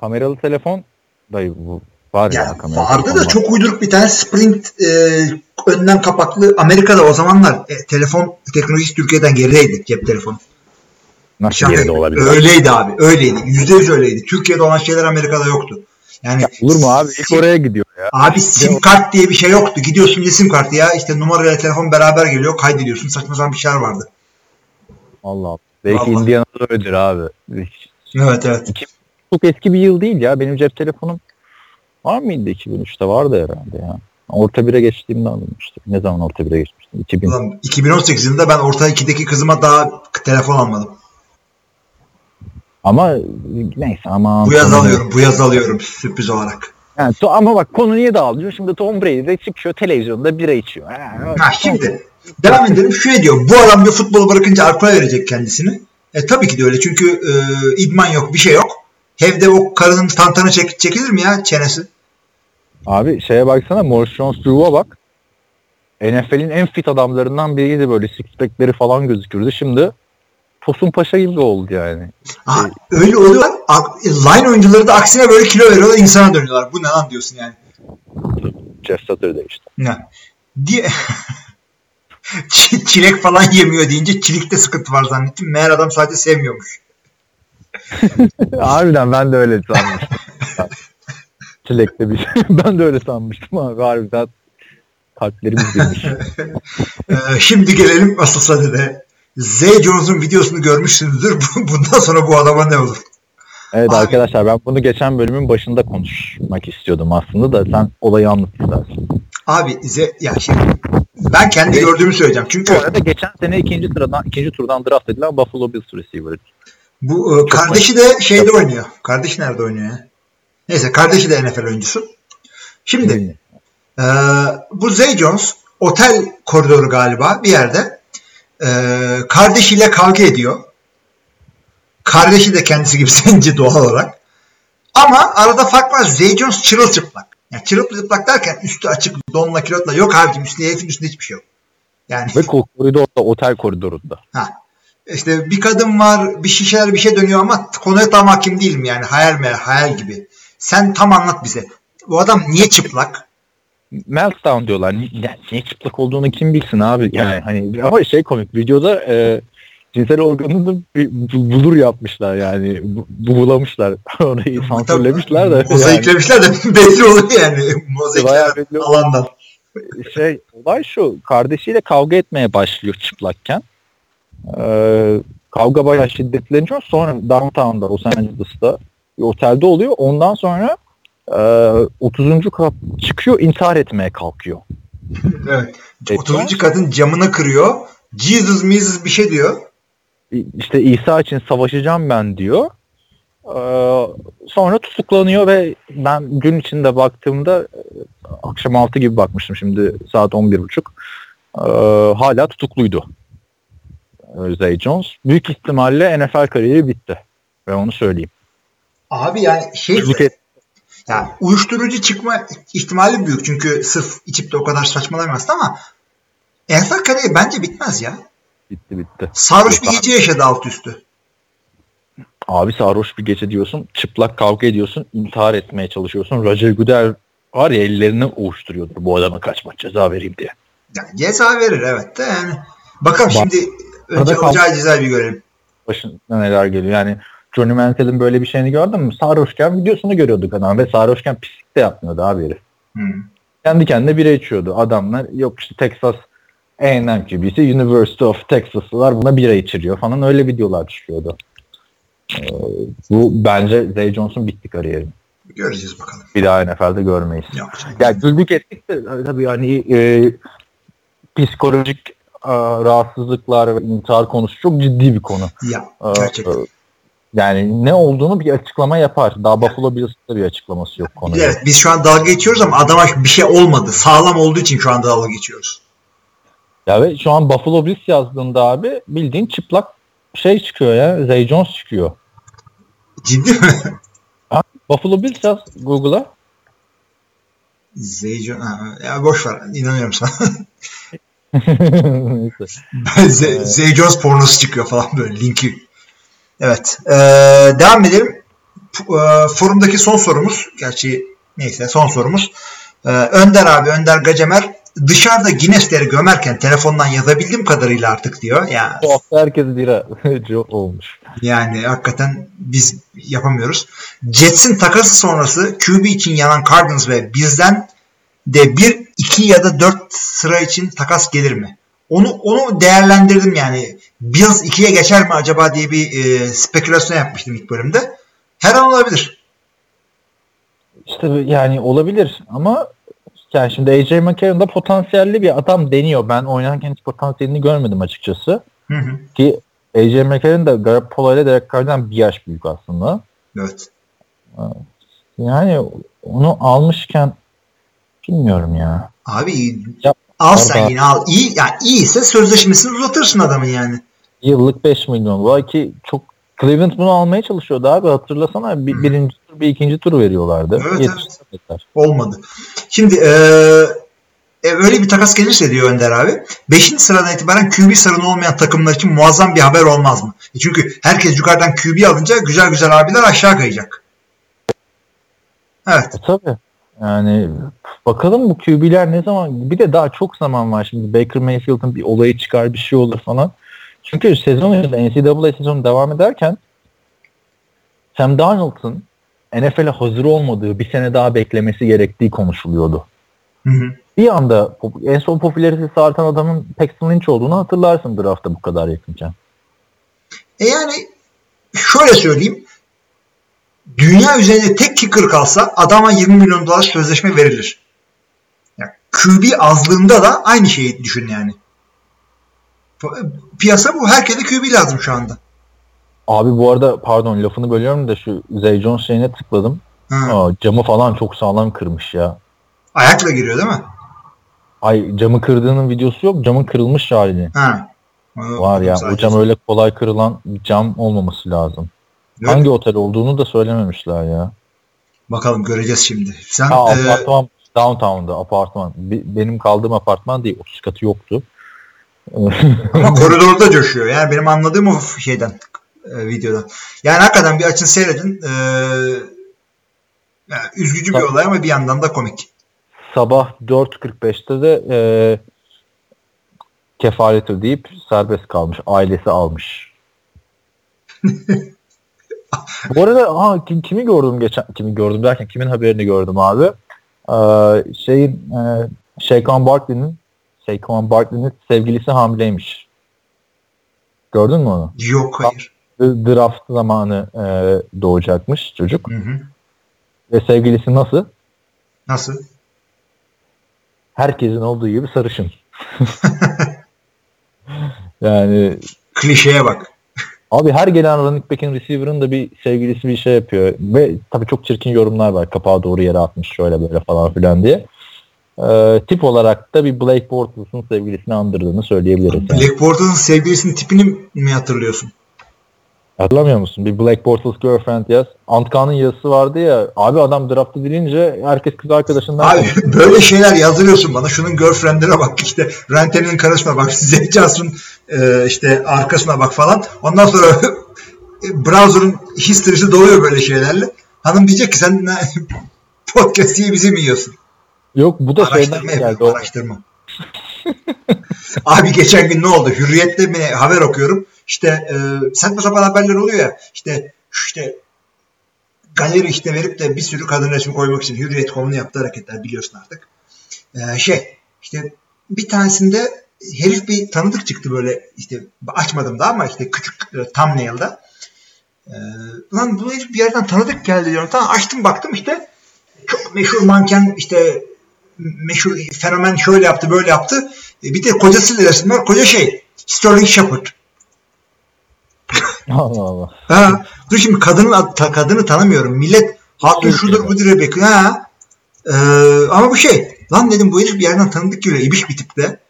kameralı telefon dayı bu var ya, Ya kameralı vardı telefon da çok uyduruk bir tane Sprint e, önden kapaklı Amerika'da o zamanlar e, telefon teknolojisi Türkiye'den gerideydi cep telefonu. Nasıl Şaka geride olabilir? Öyleydi abi öyleydi. Yüzde yüz öyleydi. Türkiye'de olan şeyler Amerika'da yoktu. Yani Ya olur mu abi? İlk oraya gidiyor ya. abi sim kart diye bir şey yoktu. Gidiyorsun sim kartı ya işte numarayla telefon beraber geliyor kaydediyorsun saçma sapan bir şeyler vardı. Allah Allah. Belki. Indiana'da öyledir abi. Evet evet. Çok eski bir yıl değil ya. Benim cep telefonum var mıydı 2003'te? Vardı herhalde ya. Orta bire geçtiğimde alınmıştı. Ne zaman orta bire geçmiştim? 2000. Ulan 2018 yılında ben orta 2'deki kızıma daha telefon almadım. Ama neyse ama. Bu yaz alıyorum. Bu yaz alıyorum sürpriz olarak. Yani, to- ama bak konu niye dağılıyor? Şimdi Tom Brady de çıkıyor televizyonda bira içiyor. Ha, Ha şimdi devam edelim. Şu diyor. Bu adam bir futbolu bırakınca alkol verecek kendisini. E tabii ki de öyle. Çünkü e, idman yok, bir şey yok. Evde o karının tantanı çek, çekilir mi ya çenesi? Abi şeye baksana Morris Jones-Drew'a bak. NFL'in en fit adamlarından biriydi böyle six pack'leri falan gözükürdü. Şimdi Tosun Paşa gibi oldu yani. Aha, öyle oluyor. Line oyuncuları da aksine böyle kilo veriyorlar, insana dönüyorlar. Bu ne lan diyorsun yani. Jeff Saturday işte. Ne? Diye (laughs) çilek falan yemiyor deyince çilikte sıkıntı var zannettim. Meğer adam sadece sevmiyormuş. (laughs) harbiden ben de öyle sanmıştım. (laughs) Çilekte bir şey. ben de öyle sanmıştım abi harbiden kalplerimiz girmiş. Ee, şimdi gelelim asıl sadede. Zay Jones'un videosunu görmüşsünüzdür. (laughs) Bundan sonra bu adama ne olur? Evet Abi- arkadaşlar ben bunu geçen bölümün başında konuşmak istiyordum aslında da sen olayı anlat istersin. Abi ze, ya şimdi ben kendi Evet. gördüğümü söyleyeceğim. Bu Çünkü arada geçen sene ikinci sıradan ikinci turdan draft edilen Buffalo Bills receiver. bu e, kardeşi de şeyde oynuyor. Kardeşi nerede oynuyor ya? Neyse kardeşi de NFL oyuncusu. Şimdi e, bu Zay Jones otel koridoru galiba bir yerde e, kardeşiyle kavga ediyor. Kardeşi de kendisi gibi (laughs) zenci doğal olarak. Ama arada fark var. Zay Jones çırılçıplak. Yani çırılçıplak derken üstü açık donla kilotla yok abicim üstünde herifin üstünde hiçbir şey yok. Yani Ve ko- koridorda otel koridorunda. ha. İşte bir kadın var, bir şişeler bir şey dönüyor ama konuya tam hakim değilim yani. Hayal mi? Hayal gibi. Sen tam anlat bize. Bu adam niye çıplak? Meltdown diyorlar. Ya, niye çıplak olduğunu kim bilsin abi? Yani hani ama şey komik videoda e, cinsel organını bulur yapmışlar yani bu- bulamışlar (laughs) orayı sansürlemişler de yani, Mozaiklemişler de (laughs) belli oluyor yani. (laughs) Mozaikler alandan. şey olay şu kardeşiyle kavga etmeye başlıyor çıplakken Ee, kavga bayağı şiddetleniyor sonra downtown'da Los Angeles'ta bir otelde oluyor ondan sonra e, 30. kat çıkıyor intihar etmeye kalkıyor Evet. Evet. 30. kadın camını kırıyor. Jesus Mises bir şey diyor. işte İsa için savaşacağım ben diyor. Ee, sonra tutuklanıyor ve ben gün içinde baktığımda e, akşam 6 gibi bakmıştım şimdi saat 11.30 ee, hala tutukluydu. Ee, Zay Jones. Büyük ihtimalle NFL kariyeri bitti. Ve onu söyleyeyim. Abi yani şey Çocuk et- yani uyuşturucu çıkma ihtimali büyük. Çünkü sırf içip de o kadar saçmalamazdı ama NFL kariyeri bence bitmez ya. bitti bitti. Sarhoş bir gece yaşadı alt üstü. Abi sarhoş bir gece diyorsun. Çıplak kavga ediyorsun. intihar etmeye çalışıyorsun. Roger Goodell var ya ellerini ovuşturuyordur bu adama kaç maç ceza vereyim diye. Yani ceza verir evet de yani. Bakalım Bak- şimdi önce alacağı cezayı bir görelim. başına neler geliyor. Yani Johnny Manziel'in böyle bir şeyini gördün mü? Sarhoşken videosunu görüyorduk adam ve sarhoşken pislik de yapmıyordu abi herif. Hmm. Kendi kendine bira içiyordu. Adamlar yok işte Texas A&M QB'si University of Texas'lılar buna bira içiriyor falan öyle videolar çıkıyordu. Ee, bu bence Zay Jones'un bitti kariyeri. Göreceğiz bakalım. Bir daha NFL'de görmeyiz. Yok. Ya güldük ettik de tabii hani e, psikolojik e, rahatsızlıklar ve intihar konusu çok ciddi bir konu. Ya Ee, gerçekten. Yani ne olduğunu bir açıklama yapar. Daha Buffalo Bills'te bir açıklaması yok konuya. Evet biz şu an dalga geçiyoruz ama adama bir şey olmadı. Sağlam olduğu için şu anda dalga geçiyoruz. Ya ve şu an Buffalo Bills yazdığında abi bildiğin çıplak şey çıkıyor ya. Zay Jones çıkıyor. Ciddi mi? Buffalo Bills yaz Google'a. Zeyco, ha, ya boş ver. İnanıyorum sana. (laughs) Neyse. Zay Jones pornosu çıkıyor falan böyle linki. Evet. Ee, devam edelim. P- e, forumdaki son sorumuz. Gerçi neyse son sorumuz. Ee, Önder abi, Önder Gacemer dışarıda Guinness'leri gömerken telefondan yazabildiğim kadarıyla artık diyor. Ya Bu hafta herkes bira (laughs) olmuş. Yani hakikaten biz yapamıyoruz. Jets'in takası sonrası QB için yanan Cardinals ve bizden de bir, iki ya da dört sıra için takas gelir mi? Onu onu değerlendirdim yani. Bills 2'ye geçer mi acaba diye bir e, spekülasyon yapmıştım ilk bölümde. Her an olabilir. İşte yani olabilir ama yani şimdi AJ McCarron da potansiyelli bir adam deniyor. Ben oynarken hiç potansiyelini görmedim açıkçası. Hı hı. Ki AJ McCarron da Garoppolo ile Derek Carr'dan bir yaş büyük aslında. Evet. Yani onu almışken bilmiyorum ya. Abi Yap. al sen yine al. İyi, yani iyiyse sözleşmesini uzatırsın adamın yani. Yıllık 5 milyon. Belki çok Cleveland bunu almaya çalışıyordu abi. Hatırlasana bir, birinci tur bir ikinci tur veriyorlardı. Evet, Yetiştiremediler. Olmadı. Şimdi e, e, öyle bir takas gelirse diyor Önder abi. 5. sıradan itibaren QB sarını olmayan takımlar için muazzam bir haber olmaz mı? E çünkü herkes yukarıdan QB alınca güzel güzel abiler aşağı kayacak. Evet. E, tabii. Yani bakalım bu QB'ler ne zaman bir de daha çok zaman var şimdi Baker Mayfield'ın bir olayı çıkar bir şey olur falan. Çünkü sezon önünde NCAA sezonu devam ederken Sam Darnold'un NFL'e hazır olmadığı bir sene daha beklemesi gerektiği konuşuluyordu. Hı hı. Bir anda en son popülaritesi artan adamın Paxton Lynch olduğunu hatırlarsın draftta bu kadar yakınken. E yani şöyle söyleyeyim. Dünya üzerinde tek kicker kalsa adama 20 milyon dolar sözleşme verilir. Yani QB azlığında da aynı şeyi düşün yani. Piyasa bu. Herkese QB lazım şu anda. Abi bu arada pardon lafını bölüyorum da şu Zay Jones şeyine tıkladım. Aa, camı falan çok sağlam kırmış ya. Ayakla giriyor değil mi? Ay camı kırdığının videosu yok. Camın kırılmış halini. Ha. Var ya o cam öyle kolay kırılan bir cam olmaması lazım. Evet. Hangi otel olduğunu da söylememişler ya. Bakalım göreceğiz şimdi. Sen Ha e, apartman downtown'da apartman. Be- benim kaldığım apartman değil. 30 katı yoktu. Ama (laughs) koridorda coşuyor. Yani benim anladığım o şeyden e, videodan. Yani hakikaten bir açın seyredin. E, yani üzücü bir olay ama bir yandan da komik. Sabah 4.45'te de e, kefalet ödeyip serbest kalmış. Ailesi almış. (laughs) Bu arada ha, kim, kimi gördüm geçen kimi gördüm derken kimin haberini gördüm abi. Ee, şeyin e, Shaquan Barkley'nin Shaquan Barkley'nin sevgilisi hamileymiş. Gördün mü onu? Yok hayır. Draft zamanı e, doğacakmış çocuk. Hı hı. Ve sevgilisi nasıl? Nasıl? Herkesin olduğu gibi sarışın. (laughs) yani Klişeye bak. Abi her gelen running back'in receiver'ın da bir sevgilisi bir şey yapıyor. Ve tabii çok çirkin yorumlar var. Kapağı doğru yere atmış şöyle böyle falan filan diye. Ee, tip olarak da bir Blake Bortles'un sevgilisini andırdığını söyleyebiliriz. Yani. Black Bortles'ın sevgilisinin tipini mi hatırlıyorsun? Hatırlamıyor musun? Bir Blake Bortles girlfriend yaz. Antkan'ın yazısı vardı ya. Abi adam draftı dilince herkes kız arkadaşından Abi (laughs) böyle şeyler yazdırıyorsun bana. Şunun girlfriend'ine bak işte Rente'nin karısına bak. (laughs) Zach Johnson'un e, işte arkasına bak falan. Ondan sonra (laughs) browser'ın history'si doluyor böyle şeylerle. Hanım diyecek ki sen ne, podcast diye bizi mi yiyorsun? Yok bu da şeyden Araştırma geldi. O, araştırma. (laughs) Abi geçen gün ne oldu? Hürriyet'te mi haber okuyorum. İşte e, saçma sapan haberler oluyor ya. İşte işte galeri işte verip de bir sürü kadın resmi koymak için Hürriyet.com'un yaptığı hareketler biliyorsun artık. E, şey işte bir tanesinde herif bir tanıdık çıktı böyle işte açmadım da ama işte küçük e, thumbnail'da. E, lan bu herif bir yerden tanıdık geldi diyorum. Tamam açtım baktım işte çok meşhur manken işte meşhur fenomen şöyle yaptı böyle yaptı. E, bir de kocasıyla resim var. Koca şey Sterling Shepard. (laughs) Allah Allah. Ha, dur şimdi kadının kadını tanımıyorum. Millet hatun şudur budur diye bekliyor. Ha. Ee, ama bu şey lan dedim bu herif bir yerden tanıdık geliyor. İbiş bir tipte.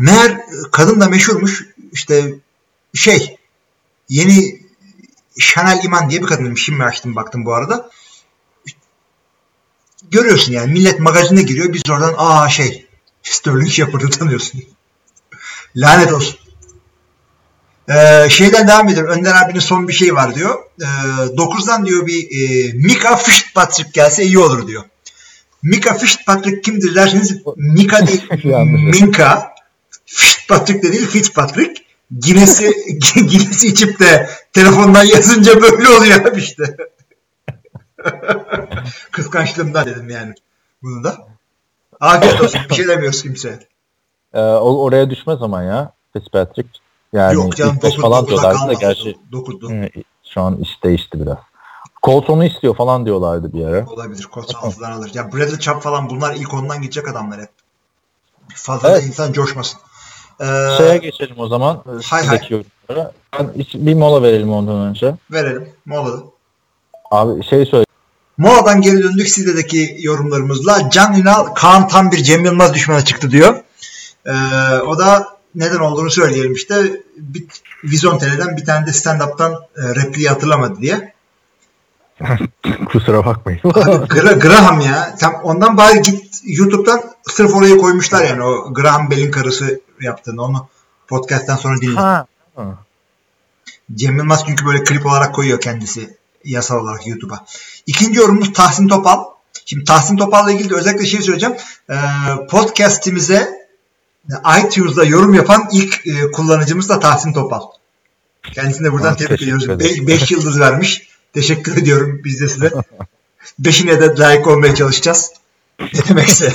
Meğer e, kadın da meşhurmuş. İşte şey yeni Chanel İman diye bir kadınmış. Şimdi açtım baktım bu arada. Görüyorsun yani millet magazine giriyor. Biz oradan aa şey Sterling Shepard'ı tanıyorsun. (laughs) Lanet olsun. Ee, şeyden devam edelim. Önder abinin son bir şey var diyor. Ee, 9'dan diyor bir e, Mika Fitzpatrick gelse iyi olur diyor. Mika Fitzpatrick kimdir derseniz Mika değil. (laughs) Minka Fitzpatrick de değil Fitzpatrick Guinness'i (laughs) Guinness'i içip de telefondan yazınca böyle oluyor abi işte. (laughs) Kıskançlığımdan dedim yani. Bunu da. Afiyet olsun. Bir şey demiyoruz kimseye. Ee, o- oraya düşmez ama ya Fitzpatrick. Yani Yok canım 9 falan 9'da diyorlardı da gerçi 9'du. hı, şu an iş değişti biraz. Colt onu istiyor falan diyorlardı bir ara. Olabilir. Koç altıdan alır. Ya Bradley Chubb falan bunlar ilk ondan gidecek adamlar hep. Fazla Evet. insan coşmasın. Ee, Şeye geçelim o zaman. hay Sıradaki yorumlara. Bir mola verelim ondan önce. verelim. Molada. Abi şey söyle. Moladan geri döndük Side'deki yorumlarımızla. Can Ünal, Kaan tam bir Cem Yılmaz düşmanı çıktı diyor. Ee, o da neden olduğunu söyleyelim işte. Bir, Vizontele'den bir tane de stand-up'tan e, repliği hatırlamadı diye. (laughs) Kusura bakmayın. Abi, Gra- Graham ya. Sen ondan bari git YouTube'dan sırf oraya koymuşlar yani o Graham Bell'in karısı yaptığını onu podcast'ten sonra dinle. ha. ha. Cem Yılmaz çünkü böyle klip olarak koyuyor kendisi yasal olarak YouTube'a. İkinci yorumumuz Tahsin Topal. Şimdi Tahsin Topal'la ilgili de özellikle şey söyleyeceğim. Ee, podcast'imize iTunes'da yorum yapan ilk e, kullanıcımız da Tahsin Topal. Kendisine buradan Aa, tebrik ediyoruz. ederim. 5 yıldız vermiş. Teşekkür ediyorum biz de size. (laughs) Beşine de layık olmaya çalışacağız. Ne demekse.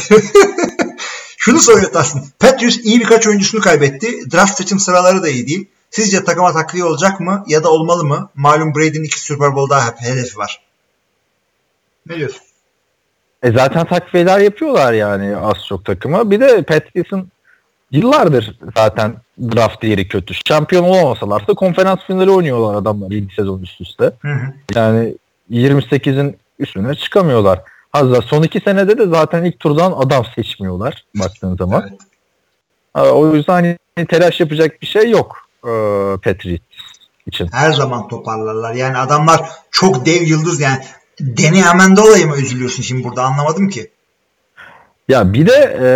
(laughs) Şunu soruyor Tahsin. Patriots iyi birkaç oyuncusunu kaybetti. Draft seçim sıraları da iyi değil. Sizce takıma takviye olacak mı ya da olmalı mı? Malum Brady'nin iki Super Bowl daha hedefi var. Ne diyorsun? E zaten takviyeler yapıyorlar yani az çok takıma. Bir de Patriots'ın yıllardır zaten draft yeri kötü. Şampiyon olamasalarsa konferans finali oynuyorlar adamlar 7 sezon üst üste. Hı hı. Yani 28'in üstüne çıkamıyorlar. Hazır son iki senede de zaten ilk turdan adam seçmiyorlar baktığın zaman. Evet. O yüzden hani telaş yapacak bir şey yok e, Patriots için. Her zaman toparlarlar. Yani adamlar çok dev yıldız yani. Danny Amendola'ya mı üzülüyorsun şimdi burada anlamadım ki. Ya bir de e,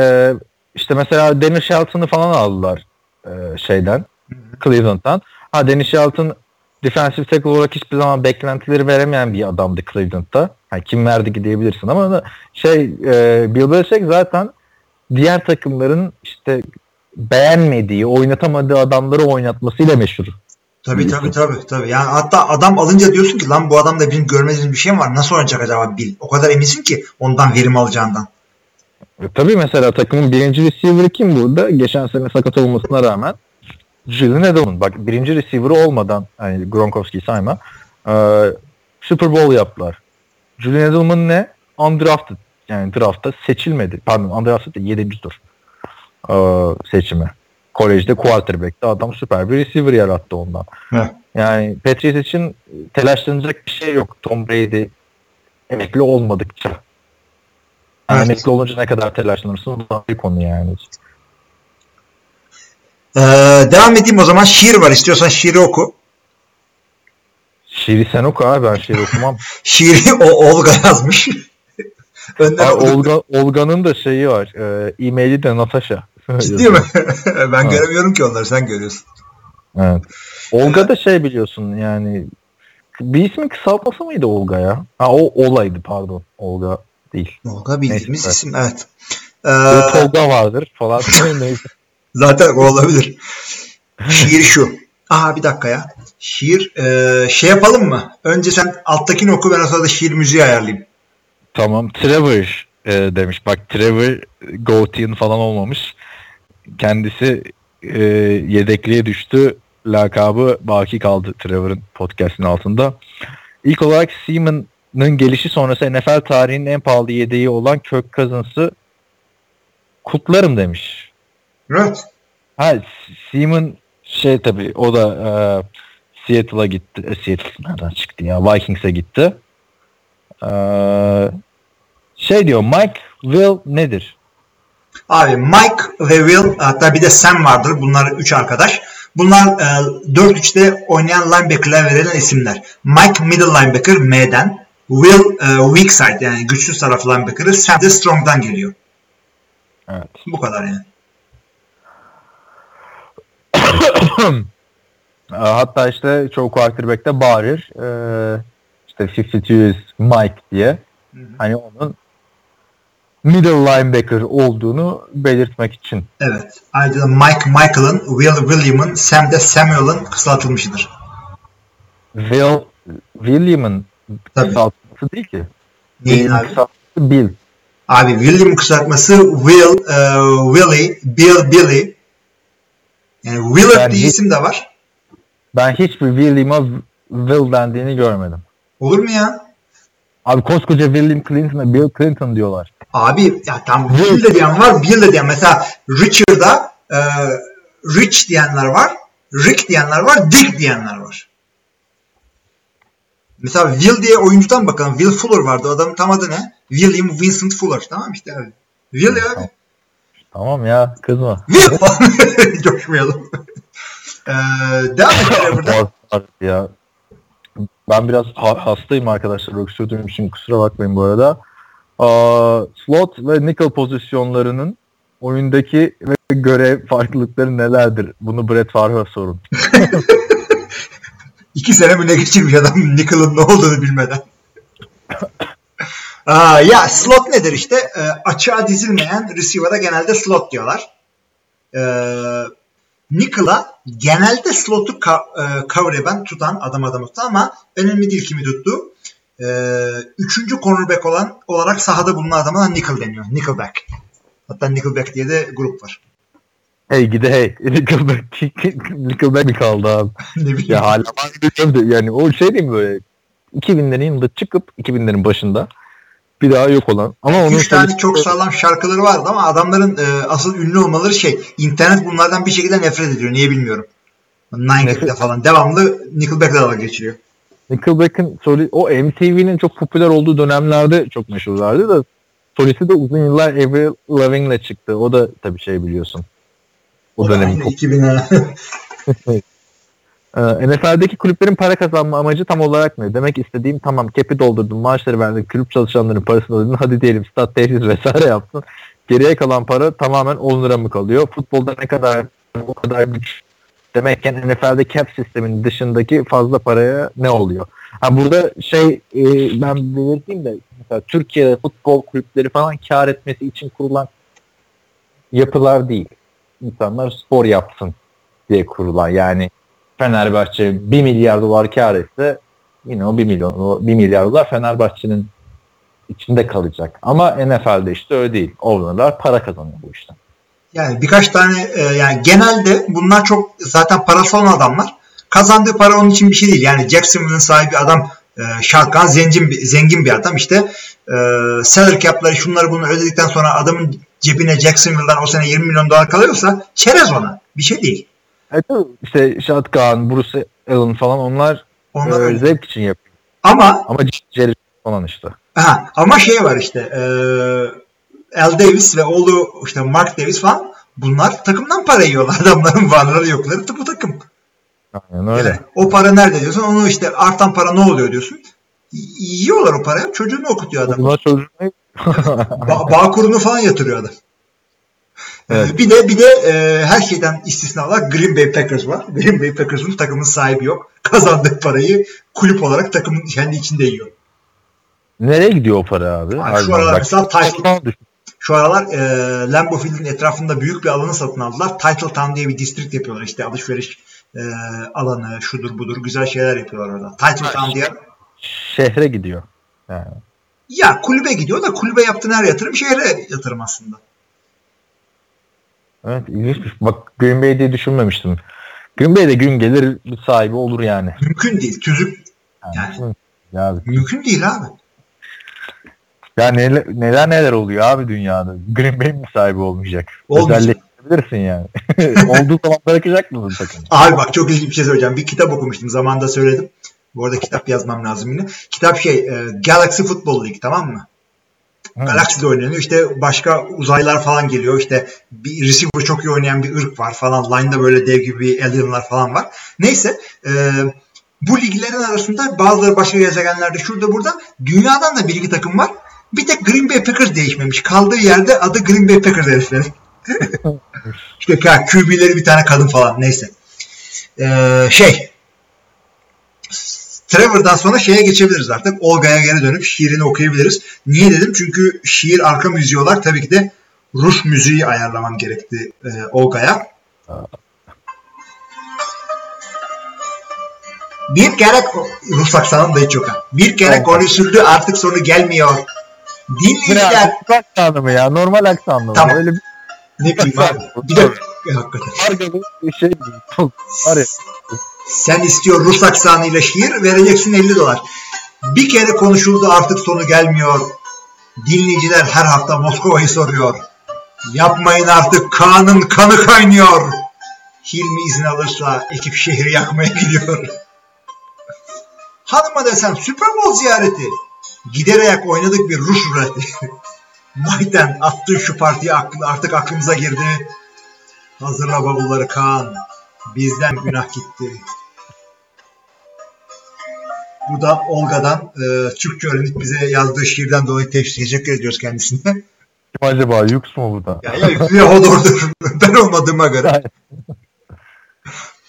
işte mesela Dennis Shelton'ı falan aldılar e, şeyden Cleveland'dan. Ha Dennis Shelton defensive tackle olarak hiçbir zaman beklentileri veremeyen bir adamdı Cleveland'da. Yani kim verdi ki diyebilirsin ama şey e, Bill Belichick zaten diğer takımların işte beğenmediği, oynatamadığı adamları oynatmasıyla meşhur. Tabii tabii tabii tabii. Yani hatta adam alınca diyorsun ki lan bu adamda bizim görmediğimiz bir şey mi var? Nasıl oynayacak acaba Bill? O kadar eminsin ki ondan verim alacağından. E, tabii mesela takımın birinci receiver'ı kim burada? Geçen sene sakat olmasına rağmen Julian Edelman. Bak birinci receiver'ı olmadan hani Gronkowski'yi sayma. e, Super Bowl yaptılar. Julian Edelman ne? Undrafted. Yani draftta seçilmedi. Pardon undrafted de 7. tur e, seçimi. Kolejde quarterback'te adam süper bir receiver yarattı ondan. Evet. Yani Patriots için telaşlanacak bir şey yok. Tom Brady emekli olmadıkça. Yani Evet. Emekli olunca ne kadar telaşlanırsın bu da bir konu yani. Ee, devam edeyim o zaman. Şiir var. İstiyorsan şiiri oku. Şiiri sen oku abi ben şiir okumam. (laughs) Şiiri o Olga yazmış. (laughs) Önden. Olga, Olga'nın da şeyi var. E, e-maili de Natasha. Ciddi mi? (laughs) ben Ha. göremiyorum ki onları. Sen görüyorsun. evet. Olga da şey biliyorsun yani bir ismin kısaltması mıydı Olga ya? Ha o olaydı pardon. Olga değil. Olga bildiğimiz Neyse. isim. Evet. Ee, Tolga vardır falan. (laughs) Zaten o olabilir. Şiir şu. Aha bir dakika ya. Şiir ee, şey yapalım mı? Önce sen alttakini oku ben o sırada şiir müziği ayarlayayım. Tamam. Trevor e, demiş. Bak Trevor Gautier falan olmamış. Kendisi e, yedekliğe düştü. Lakabı baki kaldı Trevor'ın podcast'in altında. İlk olarak Seaman'ın gelişi sonrası NFL tarihinin en pahalı yedeği olan Kirk Cousins'ı kutlarım demiş. Evet. Ha Seaman şey tabii o da e, Seattle'a gitti. E, Seattle nereden çıktı ya? Vikings'e gitti. E, şey diyor Mike Will nedir? Abi Mike ve Will hatta bir de Sam vardır. Bunlar üç arkadaş. Bunlar e, 4-3'te oynayan linebacker'lara verilen isimler. Mike middle linebacker M'den. Will e, weak side yani güçlü taraf linebacker'ı. Sam de strong'dan geliyor. Evet. Bu kadar yani. (coughs) E, hatta işte çoğu quarterback'te bağırır. E, işte 52 Mike diye. Hani onun middle linebacker olduğunu belirtmek için. Evet. Ayrıca da Mike Michael'ın, Will William'ın, Sam de Samuel'ın kısaltılmışıdır. Will William'ın kısaltması değil ki. Neyin abi? kısaltması Bill. Abi William kısaltması Will, e, Willie, Bill, Billy. Yani Willard Yani diye hiç- isim de var. Ben hiçbir William'a Will dendiğini görmedim. Olur mu ya? Abi koskoca William Clinton'a Bill Clinton diyorlar. Abi ya tam Bill de diyen var, Bill de diyen. Mesela Richard'a e, Rich diyenler var, Rick diyenler var, Dick diyenler var. Mesela Will diye oyuncudan bakalım. Will Fuller vardı. Adamın tam adı ne? William Vincent Fuller. Tamam işte abi. Will ya abi. Tamam ya kızma. Will falan. (laughs) Coşmayalım. ee, devam edelim burada. Boğaz ya. Ben biraz ha- hastayım arkadaşlar. Öksürdüğüm için kusura bakmayın bu arada. Slot ve nickel pozisyonlarının oyundaki ve görev farklılıkları nelerdir? Bunu Brett Favre'a sorun. (laughs) İki sene mi ne geçirmiş adam Nickel'ın ne olduğunu bilmeden. (laughs) Aa, ya slot nedir işte? Ee, açığa dizilmeyen receiver'a genelde slot diyorlar. Ee, Nickel'a genelde slotu ka- e, cover eden tutan adam adamı tutan ama önemli değil kimi tuttu. E, üçüncü cornerback olan olarak sahada bulunan adama Nickel deniyor. Nickelback. Hatta Nickelback diye de grup var. Hey gide hey. (laughs) Nickelback, Nickelback mi kaldı abi? (laughs) ne bileyim. Ya hala da yani o şey değil mi böyle 2000'lerin yılında çıkıp 2000'lerin başında bir daha yok olan ama onun Üç tane çok sağlam şarkıları vardı ama adamların e, asıl ünlü olmaları şey internet bunlardan bir şekilde nefret ediyor. Niye bilmiyorum. Nine falan devamlı Nickelback'le dalga geçiriyor. Nickelback'in soli o MTV'nin çok popüler olduğu dönemlerde çok meşhurlardı da solisti de uzun yıllar Avril Lavigne'le çıktı. O da tabii şey biliyorsun. O, O dönemin aynı pop- 2000'e. (laughs) Ee, NFL'deki kulüplerin para kazanma amacı tam olarak ne? Demek istediğim tamam kepi doldurdun, maaşları verdin, kulüp çalışanların parasını ödedin, hadi diyelim stat tesis vesaire yaptın. Geriye kalan para tamamen 10 lira mı kalıyor? Futbolda ne kadar o kadar güç demekken NFL'de cap sistemin dışındaki fazla paraya ne oluyor? Ha burada şey e, ben belirteyim de mesela Türkiye'de futbol kulüpleri falan kar etmesi için kurulan yapılar değil. İnsanlar spor yapsın diye kurulan yani Fenerbahçe 1 milyar dolar kar etse yine o 1 milyon o 1 milyar dolar Fenerbahçe'nin içinde kalacak. Ama NFL'de işte öyle değil. Owner'lar para kazanıyor bu işten. Yani birkaç tane e, yani genelde bunlar çok zaten parası olan adamlar. Kazandığı para onun için bir şey değil. Yani Jacksonville'ın sahibi adam e, şarkan zengin bir, zengin bir adam. İşte e, salary cap'ları şunları bunu ödedikten sonra adamın cebine Jacksonville'dan o sene 20 milyon dolar kalıyorsa çerez ona. Bir şey değil. Evet, işte Shotgun, Bruce Allen falan onlar Onlar e, zevk için yapıyor. Ama Ama falan işte. ha, ama şey var işte e, Al Davis ve oğlu işte Mark Davis falan bunlar takımdan para yiyorlar. (laughs) Adamların varları yokları bu takım. Aynen öyle. Yani o para nerede diyorsun? Onu işte artan para ne oluyor diyorsun. Yiyorlar o parayı. Çocuğunu okutuyor adam. Buna çocuğunu (laughs) Ba- bağ kurunu falan yatırıyor adam. Evet. Bir de bir de e, her şeyden istisna olarak Green Bay Packers var. Green Bay Packers'ın takımın sahibi yok. Kazandığı parayı kulüp olarak takımın kendi içinde yiyor. Nereye gidiyor o para abi? Abi şu aralar mesela Tyson-. Şu aralar e, Lambeau Field'in etrafında büyük bir alanı satın aldılar. Title Town diye bir district yapıyorlar. İşte alışveriş e, alanı, şudur budur güzel şeyler yapıyorlar orada. Title Town diye. Şehre gidiyor. Yani. Ya kulübe gidiyor da kulübe yaptığın her yatırım şehre yatırım aslında. Evet ilginçmiş. Bak Green Bay diye düşünmemiştim. Green Bay'de gün gelir bir sahibi olur yani. Mümkün değil. Tüzük yani. Yani. Mümkün değil abi. Ya neler, neler neler oluyor abi dünyada. Green Bay mi sahibi olmayacak? Olmayacak. Özelleştirebilirsin yani. (laughs) Olduğu zaman bırakacak mısın takım? Abi bak çok ilginç bir şey söyleyeceğim. Bir kitap okumuştum. Zamanında söyledim. Bu arada kitap yazmam lazım yine. Kitap şey e, Galaxy Football League tamam mı? Hı. Galaxy'de oynanıyor. İşte başka uzaylılar falan geliyor. İşte bir receiver çok iyi oynayan bir ırk var falan. Line'da böyle dev gibi alienlar falan var. Neyse e, bu liglerin arasında bazıları başka gezegenlerde şurada burada dünyadan da bir iki takım var. Bir tek Green Bay Packers değişmemiş. Kaldığı yerde adı Green Bay Packers heriflerin. (laughs) işte ya, QB'leri bir tane kadın falan neyse. Ee, şey Trevor'dan sonra şeye geçebiliriz artık. Olga'ya geri dönüp şiirini okuyabiliriz. Niye dedim? Çünkü şiir arka müziği olarak tabii ki de Rus müziği ayarlamam gerekti e, Olga'ya. Bir kere Rus aksanım da hiç yok. Bir kere konuşuldu artık sonu gelmiyor. Dinleyiciler aksanı mı ya? Normal aksanı mı? Tamam. Öyle bir ne bileyim (laughs) abi. Bir de hakikaten. bir şey var ya. Sen istiyor Rus aksanıyla şiir vereceksin 50 dolar. Bir kere konuşuldu artık sonu gelmiyor. Dinleyiciler her hafta Moskova'yı soruyor. Yapmayın artık Kaan'ın kanı kaynıyor. Hilmi izin alırsa ekip şehri yakmaya gidiyor. (laughs) Hanıma desem Super Bowl ziyareti. Giderek oynadık bir Rus ruleti. (laughs) Mayten attın şu partiye aklı- artık aklımıza girdi. Hazırla bavulları Kaan. Bizden günah gitti. Bu da Olga'dan e, Türkçe öğrenip bize yazdığı şiirden dolayı teşekkür ediyoruz kendisine. Kim acaba? Yux mu bu da? ya ya ya Hodor'dur. (laughs) ben olmadığıma göre.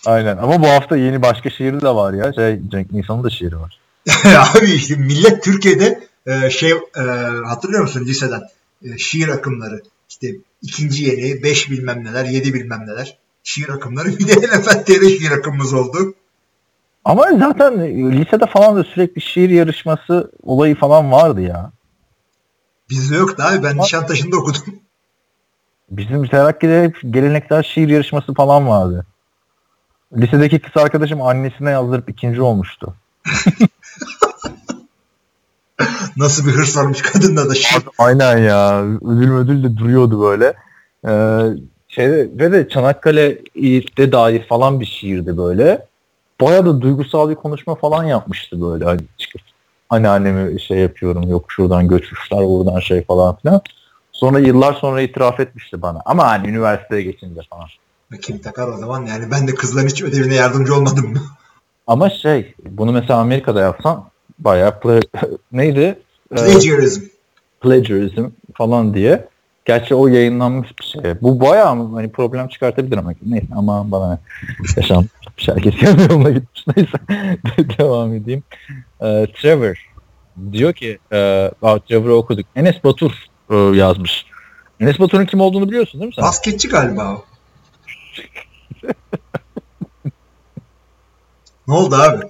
Aynen. Ama bu hafta yeni başka şiiri de var ya. Şey, Cenk Nisan'ın da şiiri var. (laughs) Abi işte millet Türkiye'de e, şey e, hatırlıyor musun liseden? E, şiir akımları. İşte ikinci yeni, beş bilmem neler, yedi bilmem neler. Şiir akımları. (laughs) Bir de TR şiir akımımız oldu. Ama zaten lisede falan da sürekli şiir yarışması olayı falan vardı ya. Bizde yoktu abi. Ben Nişantaşı'nda okudum. (laughs) Bizim Terakki'de hep geleneksel şiir yarışması falan vardı. Lisedeki kız arkadaşım annesine yazdırıp ikinci olmuştu. (laughs) Nasıl bir hırs varmış kadında da. Şiir. Aynen ya. Ödül ödül de duruyordu böyle. Ee, şeyde, ve de Çanakkale'de dair falan bir şiirdi böyle. Baya da duygusal bir konuşma falan yapmıştı böyle. Hani çıkıp anneannemi şey yapıyorum yok şuradan göçmüşler buradan şey falan filan. Sonra yıllar sonra itiraf etmişti bana. Ama hani üniversiteye geçince falan. Kim takar o zaman? Yani ben de kızların hiç ödevine yardımcı olmadım mı? Ama şey bunu mesela Amerika'da yapsan bayağı ple- (laughs) neydi? Ee, Plagiarism. plagiarism falan diye. Gerçi o yayınlanmış bir şey. Bu bayağı hani problem çıkartabilir ama neyse ama bana yaşam bir şey herkes yoluna gitmiş (laughs) neyse devam edeyim. Ee, Trevor diyor ki e, Trevor'ı okuduk. Enes Batur e, yazmış. Enes Batur'un kim olduğunu biliyorsun değil mi sen? Basketçi galiba o. (laughs) ne oldu abi?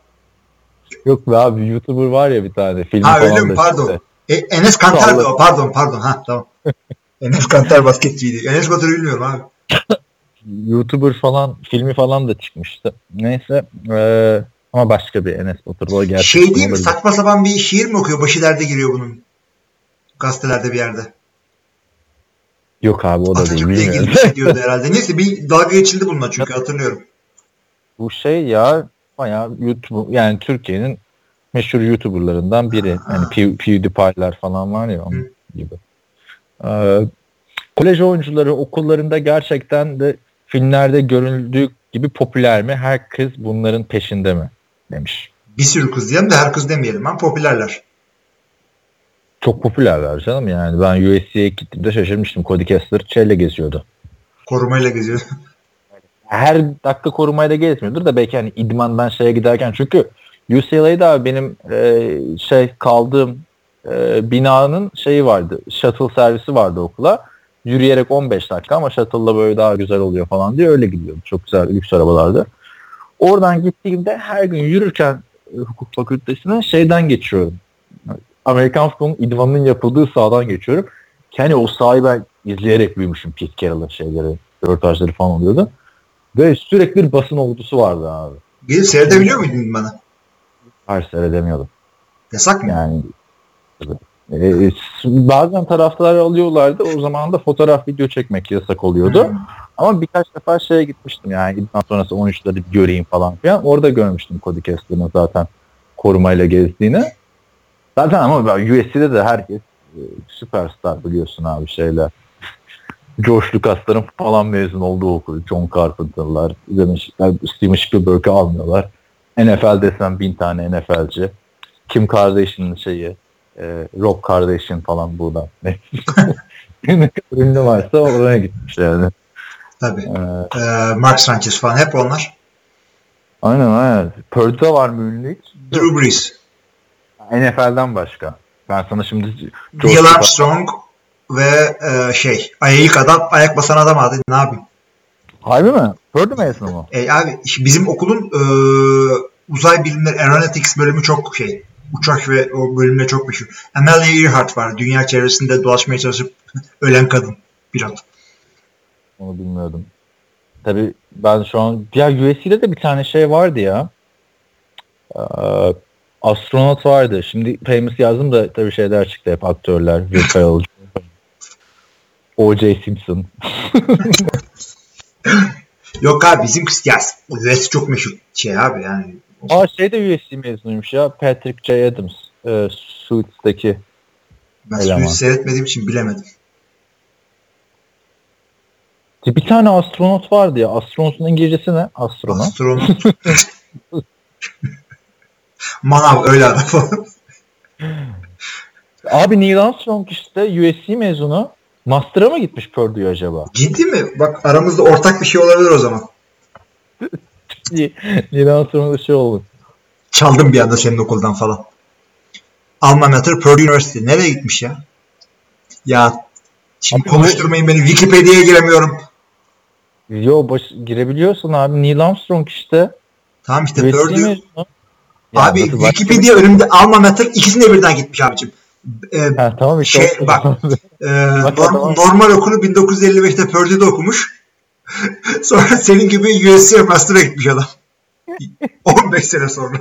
Yok be abi YouTuber var ya bir tane filmi Ha öyle mi? Pardon. E, Enes Kanter Vallahi. o. Pardon pardon. Ha tamam. (laughs) Enes Kanter basketçiydi. Enes Batur'u bilmiyorum abi. YouTuber falan filmi falan da çıkmıştı. Neyse e, ama başka bir Enes Batur. O Şey değil mi? Saçma sapan bir şiir mi okuyor? Başı derde giriyor bunun. Gazetelerde bir yerde. Yok abi o da değil Atatürk'le ilgili bir şey diyordu herhalde. Neyse bir dalga geçildi bununla çünkü hatırlıyorum. Bu şey ya bayağı YouTube yani Türkiye'nin meşhur YouTuber'larından biri. Yani Pew- PewDiePie'ler falan var ya onun gibi. Ee, kolej oyuncuları okullarında gerçekten de filmlerde görüldüğü gibi popüler mi? Her kız bunların peşinde mi? Demiş. Bir sürü kız diyelim de her kız demeyelim. Ha, popülerler. Çok popülerler canım yani. Ben USC'ye gittiğimde şaşırmıştım. Cody Kessler şeyle geziyordu. Korumayla geziyor. Her dakika korumayla gezmiyordur da belki hani idmandan şeye giderken çünkü UCLA'da benim e, şey kaldığım e, binanın şeyi vardı. Shuttle servisi vardı okula. Yürüyerek 15 dakika ama shuttle'la böyle daha güzel oluyor falan diye öyle gidiyordu. Çok güzel lüks arabalardı. Oradan gittiğimde her gün yürürken e, hukuk fakültesine şeyden geçiyorum. Amerikan futbolunun idmanının yapıldığı sahadan geçiyorum. Yani o sahayı ben izleyerek büyümüşüm Pete Carroll'ın şeyleri, röportajları falan oluyordu. Ve sürekli bir basın ordusu vardı abi. Gelip seyredebiliyor muydun bana? Her seyredemiyordum. Yasak mı? Yani e, bazen taraftarı alıyorlardı. O zaman da fotoğraf video çekmek yasak oluyordu. Hmm. Ama birkaç defa şeye gitmiştim yani idman sonrası 13'leri bir göreyim falan filan. Orada görmüştüm Cody Kessler'ın zaten korumayla gezdiğini. Zaten ama USC'de de herkes e, süperstar biliyorsun abi şeyler. George Lucas'ların falan mezun olduğu okul. John Carpenter'lar, Steven Spielberg'ı almıyorlar. NFL desem bin tane NFL'ci. Kim Kardashian'ın şeyi, e, Rob Kardashian falan burada. Ne (laughs) ne kadar ünlü varsa oraya gitmiş yani. Tabii. Ee, Ee, Mark Sanchez falan hep onlar. aynen aynen. Purdue'da var mı ünlü hiç? Drew Brees. NFL'den başka. Ben sana şimdi Neil Armstrong ve e, şey ilk adam ayak basan adam adı ne yapayım? Harbi mi? Purdue mezunu mu? E, abi bizim okulun e, uzay bilimleri aeronautics bölümü çok şey uçak ve o bölümde çok meşhur. Amelia Earhart var. Dünya çevresinde dolaşmaya çalışıp (laughs) ölen kadın pilot. Onu bilmiyordum. Tabii ben şu an ya USC'de de bir tane şey vardı ya. Ee, astronot vardı. Şimdi famous yazdım da tabii şeyler çıktı hep aktörler. Ferrell, O.J. Simpson. (laughs) Yok abi bizim ya US çok meşhur şey abi yani. Aa şey de USC mezunuymuş ya. Patrick J. Adams. E, Suits'teki. Ben Eleman. suyu seyretmediğim için bilemedim. Bir tane astronot vardı ya. Astronotun İngilizcesi ne? Astronot. Astronot. (laughs) Manav öyle adam. Abi Neil Armstrong işte USC mezunu. Master'a mı gitmiş Purdue'ya acaba? Ciddi mi? Bak aramızda ortak bir şey olabilir o zaman. (laughs) Neil Armstrong'da şey oldu. Çaldım bir anda senin okuldan falan. Alma Mater Purdue University. Nereye gitmiş ya? Ya şimdi Abi konuşturmayın beni. Wikipedia'ya giremiyorum. Yo baş, girebiliyorsun abi. Neil Armstrong işte. Tamam işte Purdue. Abi Wikipedia önümde alma mater ikisini de birden gitmiş abicim. Bir- Ha, tamam işte. Şey, bak. (laughs) e, Bak, norm- tamam. normal okulu 1955'te Purdue'de okumuş. (laughs) sonra senin gibi USC Master'a gitmiş adam. (laughs) 15 sene sonra.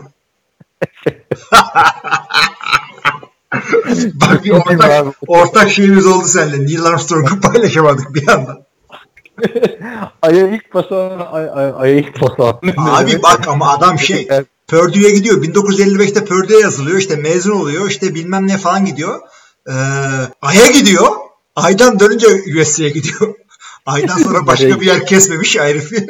Bak bir ortak, ortak şeyimiz oldu seninle. Neil Armstrong'u paylaşamadık bir anda. Ay'a ilk basan, ay, ay, Ay'a ilk basan. Abi bak ama adam şey Evet. Purdue'ya gidiyor. 1955'te Purdue'ya yazılıyor. İşte mezun oluyor. İşte bilmem ne falan gidiyor. Ee, Ay'a gidiyor. Ay'dan dönünce USC'ye gidiyor. (laughs) Ay'dan sonra (laughs) başka bir yer kesmemiş herifi.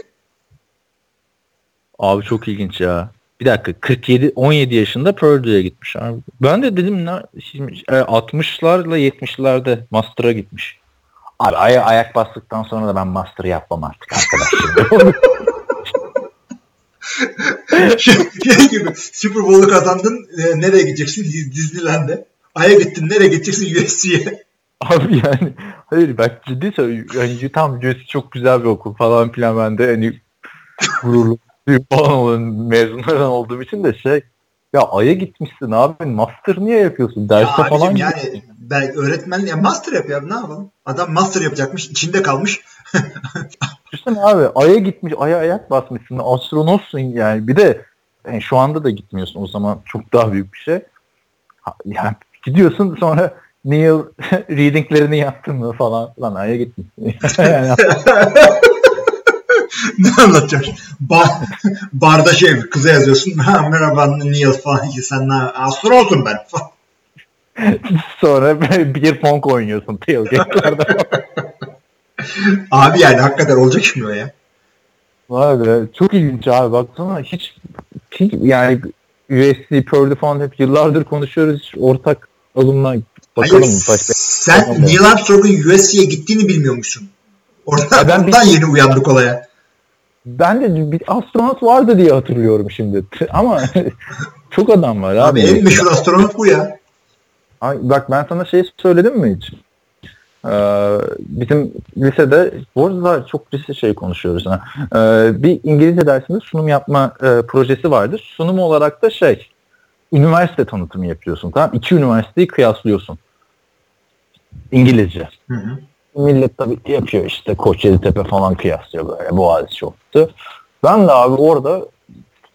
Abi çok ilginç ya. Bir dakika 47 17 yaşında Purdue'ya gitmiş abi. Ben de dedim ne şimdi, e, 60'larla 70'lerde master'a gitmiş. Abi aya, ayak bastıktan sonra da ben master yapmam artık arkadaşlar. (laughs) şey, gibi Super Bowl'u kazandın. e, nereye gideceksin? Disneyland'e. Ay'a gittin. Nereye gideceksin? USC'ye. Abi yani hayır bak ciddi söylüyorum. Yani tam USC çok güzel bir okul falan filan ben de hani gururlu (laughs) falan olan mezunlardan olduğum için de şey ya Ay'a gitmişsin abi master niye yapıyorsun derse Ya falan yani ben öğretmen ya master yapıyor abi, ne yapalım? Adam master yapacakmış. içinde kalmış. (laughs) Düşünsene abi Ay'a gitmiş, Ay'a ayak basmışsın, astronotsun yani. Bir de yani şu anda da gitmiyorsun o zaman çok daha büyük bir şey. Yani gidiyorsun sonra Neil (laughs) readinglerini yaptın mı falan lan Ay'a gitmişsin. (laughs) yani, ne anlatacaksın? Bar, barda şey kıza yazıyorsun. Ha, merhaba Neil falan. Sen ne? Astronotum ben falan. sonra bir pong oynuyorsun tailgate'lerde. (laughs) Abi yani hakikaten olacak şimdi o ya. Vay be çok ilginç abi baksana hiç, hiç yani USC, Purdue falan hep yıllardır konuşuyoruz hiç ortak alımla bakalım Hayır? Başka- sen Bakalım. Neil Armstrong'un USC'ye gittiğini bilmiyormuşsun. Orada, Ya ben ondan yeni uyandık olaya. Ben de bir astronot vardı diye hatırlıyorum şimdi. (laughs) Ama (laughs) çok adam var abi. Abi en meşhur astronot bu ya. Ay, bak ben sana şey söyledim mi hiç? Ee, bizim lisede, bu arada çok lise şey konuşuyoruz. Ha. Ee, bir İngilizce dersinde sunum yapma e, projesi vardı. Sunum olarak da şey, üniversite tanıtımı yapıyorsun. Tamam İki üniversiteyi kıyaslıyorsun. İngilizce. Hı hı. Millet tabii yapıyor işte Kocaeli'tepe falan kıyaslıyor böyle Boğaziçi çoktu. Ben de abi orada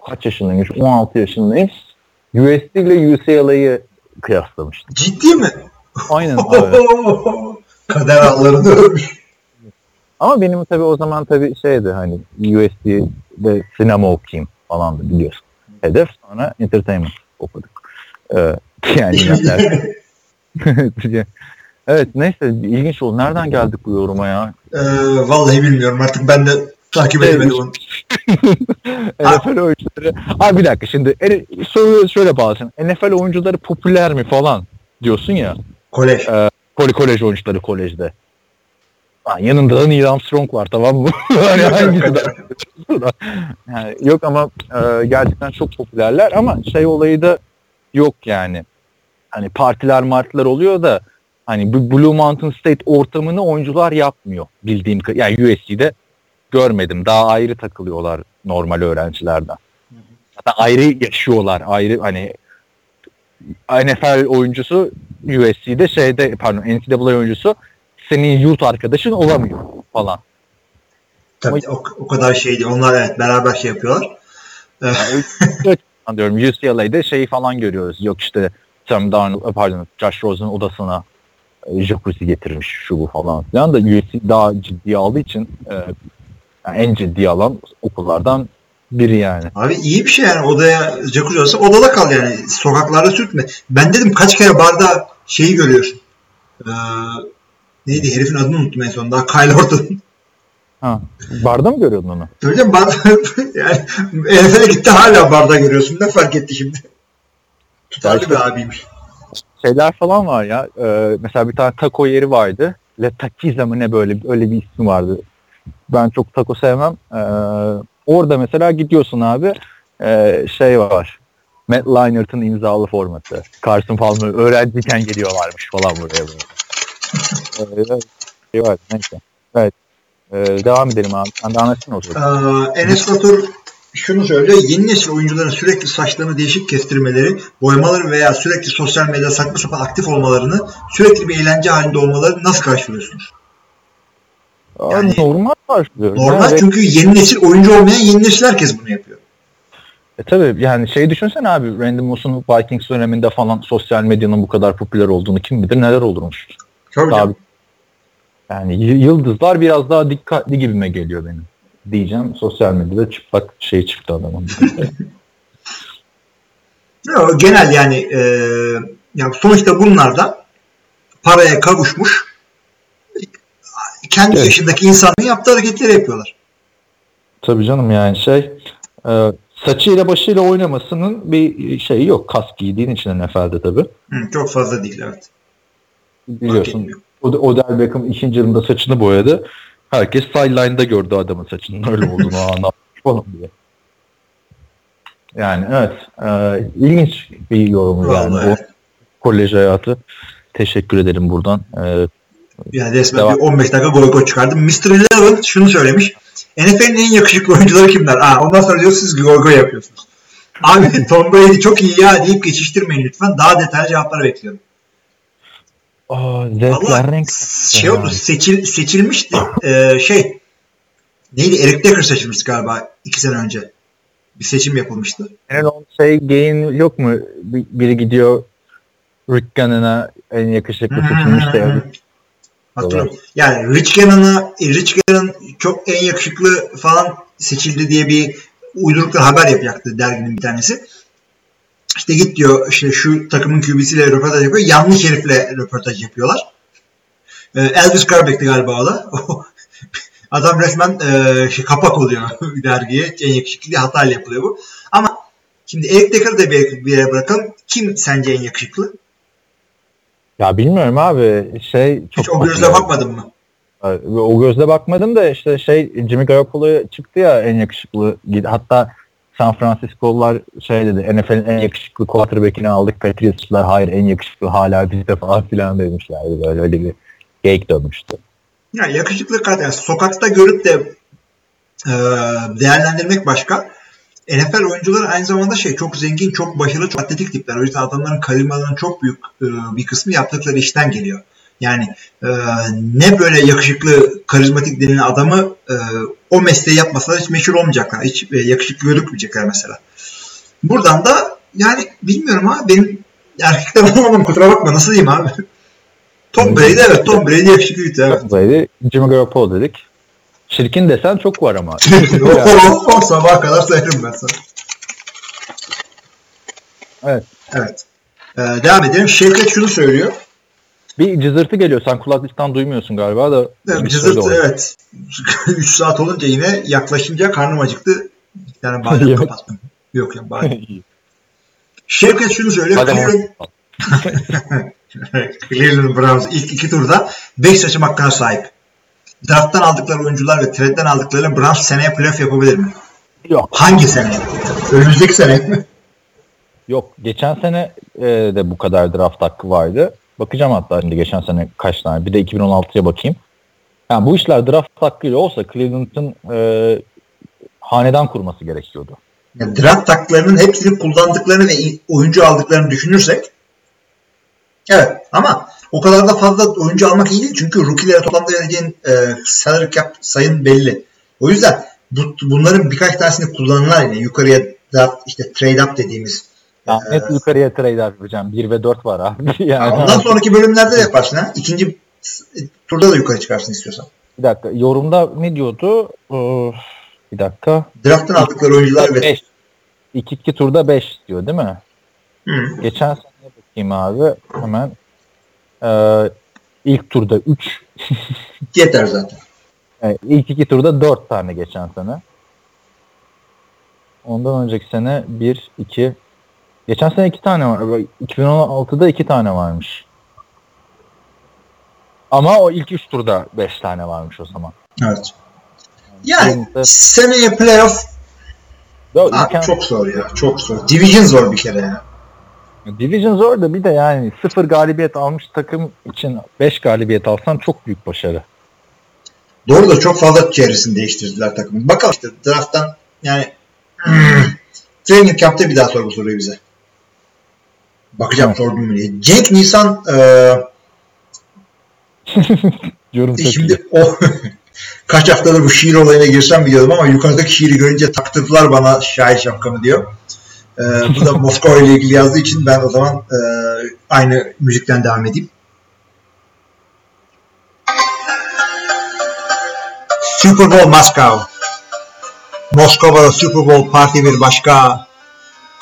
kaç yaşındayım? 16 yaşındayım. USC ile UCLA'yı kıyaslamıştım. Ciddi mi? Aynen (laughs) abi. Kader ağlarını örmüş. Ama benim tabii o zaman tabii şeydi hani USC'de sinema okuyayım falan da biliyorsun. Hedef sonra entertainment okuduk. Ee, (laughs) yani (laughs) (laughs) evet neyse ilginç oldu. Nereden geldik bu yoruma ya? Ee, vallahi bilmiyorum artık ben de takip edemedim onu. NFL oyuncuları. Abi bir dakika şimdi soruyu şöyle bağlasın. NFL oyuncuları popüler mi falan diyorsun ya. Kolej. Kole kolej oyuncuları kolejde. Lan yanında da Neil Armstrong var tamam mı? (laughs) hani hangisi de? (laughs) yani yok ama e, gerçekten çok popülerler ama şey olayı da yok yani. Hani partiler martiler oluyor da hani Blue Mountain State ortamını oyuncular yapmıyor bildiğim yani USC'de görmedim. Daha ayrı takılıyorlar normal öğrencilerden. Hatta ayrı yaşıyorlar. Ayrı hani NFL oyuncusu USC'de şeyde pardon NCAA oyuncusu senin yurt arkadaşın olamıyor falan. Tabii o, o kadar şey değil. Onlar evet beraber şey yapıyorlar. Yani (laughs) diyorum UCLA'de şeyi falan görüyoruz. Yok işte Sam Darnold, pardon Josh Rosen odasına e, jacuzzi getirmiş şu bu falan filan da USC daha ciddiye aldığı için e, yani en ciddiye alan okullardan biri yani. Abi iyi bir şey yani odaya jacuzzi olsa odada kal yani. Sokaklarda sürtme. Ben dedim kaç kere barda şeyi görüyorsun. Ee, neydi herifin adını unuttum en son. Daha Kyle Orton. Ha, barda mı görüyordun onu? Söyleyeceğim bar, (laughs) yani NFL'e gitti hala barda görüyorsun. Ne fark etti şimdi? Tutarlı bir abiymiş. şeyler falan var ya. Ee, mesela bir tane taco yeri vardı. Le Taquiza mı ne böyle öyle bir ismi vardı. Ben çok taco sevmem. Ee, orada mesela gidiyorsun abi ee, şey var. Matt Leinart'ın imzalı formatı. Carson Palmer öğrenciyken geliyorlarmış falan buraya böyle. Ee, şey var neyse. Evet. Ee, devam edelim abi. Sen de anlatsın o zaman. Ee, Enes Batur şunu söylüyor. Yeni nesil oyuncuların sürekli saçlarını değişik kestirmeleri, boyamaları veya sürekli sosyal medyada saçma sapan aktif olmalarını, sürekli bir eğlence halinde olmalarını nasıl karşılıyorsunuz? Yani, normal karşılıyor. Normal yani, çünkü yeni nesil oyuncu olmayan yeni nesil herkes bunu yapıyor. E tabi yani şey düşünsene abi Randy Moss'un Vikings döneminde falan sosyal medyanın bu kadar popüler olduğunu kim bilir neler olurmuş. Tabii daha, yani yıldızlar biraz daha dikkatli gibime geliyor benim. Diyeceğim sosyal medyada çıplak şey çıktı adamın. (laughs) Genel yani e, yani sonuçta bunlar da paraya kavuşmuş kendi evet. yaşındaki insanın yaptığı hareketleri yapıyorlar. Tabii canım yani şey e, saçıyla başıyla oynamasının bir şeyi yok. Kask giydiğin için NFL'de tabii. Hı, çok fazla değil evet. Biliyorsun Odell Beckham ikinci yılında saçını boyadı. Herkes sideline'da gördü adamın saçının öyle olduğunu anlamış (laughs) falan diye. Yani evet. E, ilginç bir yorum yani. O kolej hayatı. Teşekkür ederim buradan. E, yani resmen bir 15 dakika gol gol çıkardım. Mr. Eleven şunu söylemiş. NFL'in en yakışıklı oyuncuları kimler? Aa, ondan sonra diyor siz gol gol yapıyorsunuz. Abi (laughs) Tom Brady çok iyi ya deyip geçiştirmeyin lütfen. Daha detaylı cevapları bekliyorum. Aa, zevkler şey oldu seçil, seçilmişti. Ee, şey neydi? Eric Decker seçilmişti galiba iki sene önce. Bir seçim yapılmıştı. Yani on şey gain yok mu? biri gidiyor Rick Gunn'ına en yakışıklı seçilmiş de Hatırlıyorum. Yani Rich Gannon'a Rich Gannon çok en yakışıklı falan seçildi diye bir uydurukla haber yapacaktı derginin bir tanesi. İşte git diyor işte şu takımın QB'siyle röportaj yapıyor. Yanlış herifle röportaj yapıyorlar. Ee, Elvis Garbeck'ti galiba o da. (laughs) Adam resmen e, şey, kapak oluyor (laughs) dergiye. En yakışıklı hatayla yapılıyor bu. Ama şimdi Eric Decker'ı da bir, bir yere bırakalım. Kim sence en yakışıklı? Ya bilmiyorum abi şey çok Hiç o gözle ya. bakmadın mı? O gözle bakmadım da işte şey Jimmy Garoppolo çıktı ya en yakışıklı. Hatta San Francisco'lular şey dedi NFL'in en yakışıklı quarterback'ini aldık. Patriots'lar hayır en yakışıklı hala bizde falan filan demişlerdi. Böyle öyle bir geyik dönmüştü. Ya yakışıklı kadar sokakta görüp de e, değerlendirmek başka. NFL oyuncuları aynı zamanda şey çok zengin, çok başarılı, çok atletik tipler. O yüzden adamların karizmalarının çok büyük e, bir kısmı yaptıkları işten geliyor. Yani e, ne böyle yakışıklı, karizmatik denilen adamı e, o mesleği yapmasalar hiç meşhur olmayacaklar. Hiç e, yakışıklı gözükmeyecekler mesela. Buradan da yani bilmiyorum ha benim erkekten anlamadım (laughs) kusura bakma nasıl diyeyim abi. Tom Brady evet Tom Brady yakışıklıydı evet. Brady, Jimmy Garoppolo dedik. Çirkin desen çok var ama. (laughs) sabah kadar sayarım ben sana. Evet. Evet. Ee, devam edelim. Şevket şunu söylüyor. Bir cızırtı geliyor. Sen kulaklıktan duymuyorsun galiba da. Evet, cızırtı evet. (laughs) 3 saat olunca yine yaklaşınca karnım acıktı. Yani badem (laughs) kapattım. Yok ya badem. Şevket şunu söylüyor. Cleveland, Cleveland Browns ilk iki turda 5 seçim hakkına sahip drafttan aldıkları oyuncular ve trade'den aldıkları Browns seneye playoff yapabilir mi? Yok. Hangi sene? Önümüzdeki sene mi? Yok. Geçen sene e, de bu kadar draft hakkı vardı. Bakacağım hatta şimdi geçen sene kaç tane. Bir de 2016'ya bakayım. Yani bu işler draft hakkıyla olsa Cleveland'ın e, hanedan kurması gerekiyordu. Yani draft haklarının hepsini kullandıklarını ve oyuncu aldıklarını düşünürsek evet ama o kadar da fazla oyuncu almak iyi değil. Çünkü rookie'lere toplamda vereceğin e, salary cap sayın belli. O yüzden bu, bunların birkaç tanesini kullanırlar yine. Yukarıya da işte trade up dediğimiz. Ya, e, net yukarıya trade up yapacağım. 1 ve 4 var abi. (laughs) yani. Ondan sonraki bölümlerde de yaparsın ha. İkinci turda da yukarı çıkarsın istiyorsan. Bir dakika. Yorumda ne diyordu? Ee, bir dakika. Draft'tan aldıkları oyuncular ve 5. 2-2 turda 5 diyor değil mi? Hı. Geçen bakayım abi. Hemen ee, ilk turda 3. (laughs) Yeter zaten. Yani ilk iki turda 4 tane geçen sene. Ondan önceki sene 1, 2. Geçen sene 2 tane var. 2016'da 2 tane varmış. Ama o ilk 3 turda 5 tane varmış o zaman. Evet. Yani Şimdi, seneye playoff Yo, Aa, çok zor ya. Çok zor. Division zor bir kere ya. Division zor da bir de yani sıfır galibiyet almış takım için 5 galibiyet alsan çok büyük başarı. Doğru da çok fazla çevresini değiştirdiler takımın. Bakalım işte drafttan yani (clears throat) Training Camp'te bir daha sor bu soruyu bize. Bakacağım sordum mu diye. Cenk Nisan e, (laughs) Yorum iyi. şimdi o (laughs) kaç haftadır bu şiir olayına girsem biliyordum ama yukarıdaki şiiri görünce taktırdılar bana şair şapkamı diyor. E, bu da Moskova ile ilgili yazdığı için ben o zaman e, aynı müzikten devam edeyim. Super Bowl Moskova. Moskova'da Super Bowl parti bir başka.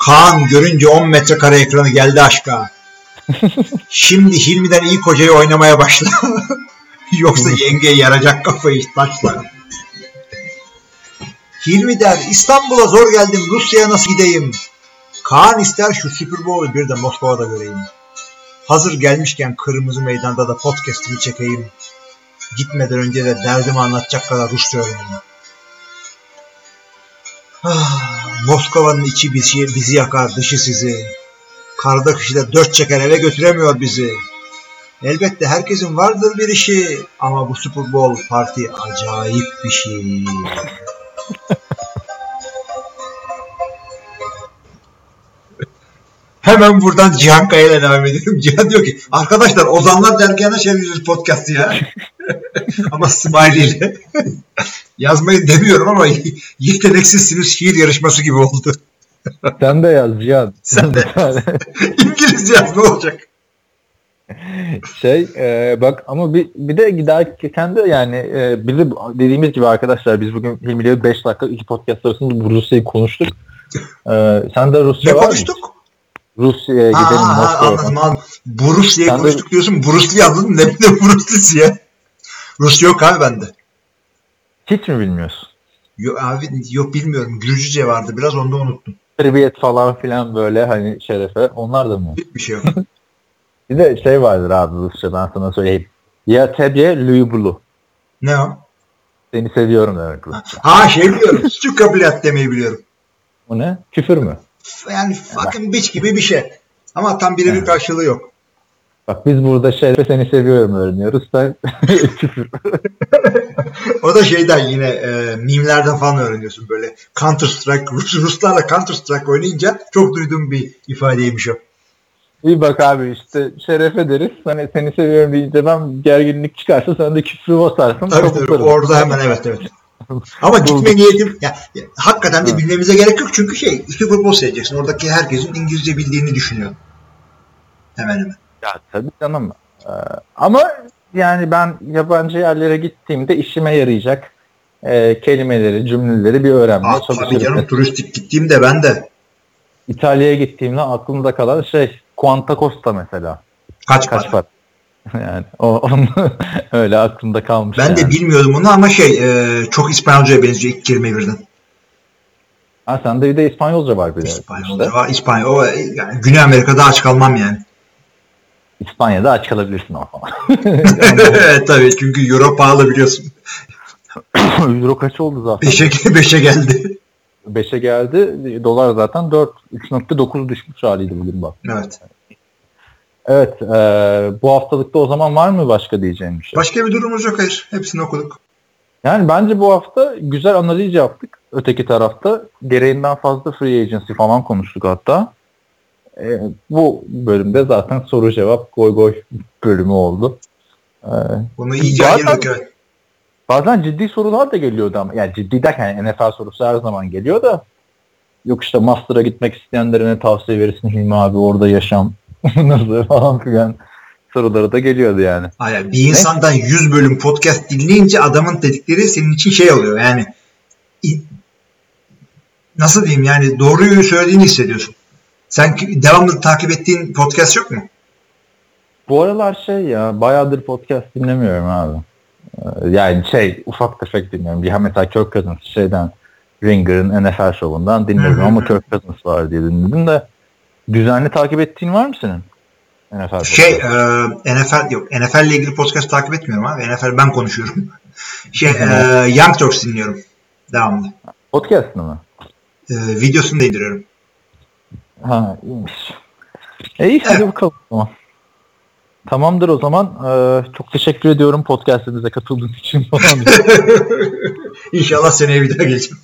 Kaan görünce 10 metrekare ekranı geldi aşka. Şimdi Hilmi'den iyi kocayı oynamaya başla. (laughs) Yoksa yenge yaracak kafayı taşla. Hilmi der İstanbul'a zor geldim Rusya'ya nasıl gideyim? Kaan ister şu Super Bowl'u bir de Moskova'da göreyim. Hazır gelmişken kırmızı meydanda da podcast'imi çekeyim. Gitmeden önce de derdimi anlatacak kadar Rusça öğreneyim. Ah, Moskova'nın içi bizi, bizi yakar dışı sizi. Karda kışta dört çeker eve götüremiyor bizi. Elbette herkesin vardır bir işi ama bu Super Bowl parti acayip bir şey. (laughs) Hemen buradan Cihan Kaya ile devam ediyorum. (laughs) Cihan diyor ki arkadaşlar Ozanlar Dergahı'na çeviriyoruz podcast'ı ya. (laughs) ama Smiley ile. (laughs) Yazmayı demiyorum ama yeteneksizsiniz şiir yarışması gibi oldu. Sen de yaz Cihan. Sen de İngilizce yaz ne olacak? şey e, bak ama bir, bir de giderken de yani e, de dediğimiz gibi arkadaşlar biz bugün Hilmi ile 5 dakika iki podcast arasında bu Rusya'yı konuştuk. E, sen de Rusya Ne var mı? Konuştuk? Rusya'ya Ha, gidelim ha, ha, anladım anladım. Bruce diye Sen de- konuştuk diyorsun. Bruce Lee anladın ne, ne Bruce Lee'si ya? Rus yok abi bende. Hiç mi bilmiyorsun? Yok abi yok bilmiyorum. Gürcüce vardı biraz onu da unuttum. Tribiyet falan filan böyle hani şerefe onlar da mı? Hiçbir şey yok. (laughs) Bir de şey vardır abi Rusça ben sana söyleyeyim. Ya tebye luybulu. ne o? Seni seviyorum demek Rusça. Ha şey biliyorum. Şu kabilat demeyi biliyorum. O ne? Küfür mü? Yani fucking bitch gibi bir şey. Ama tam birebir karşılığı yok. Bak biz burada şerefe seni seviyorum öğreniyoruz. Sen (laughs) küfür. (laughs) O da şeyden yine e, mimlerden falan öğreniyorsun böyle. Counter Strike, Rus, Ruslarla Counter Strike oynayınca çok duyduğum bir ifadeymiş o. İyi bak abi işte şerefe deriz. Hani seni seviyorum deyince ben gerginlik çıkarsa sen de küfrü basarsın. Tabii tabii orada hemen evet evet. Ama gitme niyetim ya, ya, hakikaten de bilmemize gerek yok çünkü şey Super Bowl seyredeceksin. Oradaki herkesin İngilizce bildiğini düşünüyor. Hemen hemen. Ya tabii canım. Ee, ama yani ben yabancı yerlere gittiğimde işime yarayacak e, kelimeleri, cümleleri bir öğrenmeye tabii çalışırım. canım turistik gittiğimde ben de İtalya'ya gittiğimde aklımda kalan şey Quanta Costa mesela. kaç, Kaç para. para? (laughs) yani o (laughs) öyle aklımda kalmış. Ben de yani. bilmiyordum onu ama şey e, çok İspanyolcaya benziyor ilk kelime birden. Ha sende bir de İspanyolca var bir de. İspanyolca işte. var. İspanyol, e, yani Güney Amerika'da aç kalmam yani. İspanya'da aç kalabilirsin ama (laughs) evet tabii çünkü Euro pahalı biliyorsun. Euro kaç oldu zaten? Beşe, beşe geldi. 5'e geldi. Dolar zaten 4. 3.9 düşmüş haliydi bugün bak. Evet. Evet. e, bu haftalıkta o zaman var mı başka diyeceğim bir şey? Başka bir durumumuz yok hayır. Hepsini okuduk. Yani bence bu hafta güzel analiz yaptık. Öteki tarafta gereğinden fazla free agency falan konuştuk hatta. E, bu bölümde zaten soru cevap goy goy bölümü oldu. E, Bunu iyice Zaten- ayırdık evet. bazen ciddi sorular da geliyordu ama yani ciddi derken NFL sorusu her zaman geliyor da yok işte master'a gitmek isteyenlere tavsiye verirsin Hilmi abi orada yaşam nasıl falan filan soruları da geliyordu yani. Hayır, bir insandan 100 bölüm podcast dinleyince adamın dedikleri senin için şey oluyor yani nasıl diyeyim yani doğruyu söylediğini hissediyorsun. Sen devamlı takip ettiğin podcast yok mu? Bu aralar şey ya bayağıdır podcast dinlemiyorum abi. Ee, Yani şey ufak tefek dinliyorum. Ya mesela Kirk Cousins şeyden Ringer'ın NFL şovundan dinledim ama Kirk Cousins var diye dinledim de düzenli takip ettiğin var mı senin? NFL Şey e, NFL yok NFL ile ilgili podcast takip etmiyorum abi. NFL ben konuşuyorum. (laughs) Şey e, Young Turks dinliyorum devamlı. Podcast'ını mı? E, videosunu da indiriyorum. Ha iyiymiş. E iyi hadi bakalım o zaman. Tamamdır o zaman. Ee, çok teşekkür ediyorum podcast'imize katıldığın için. (laughs) İnşallah seneye bir daha geleceğim.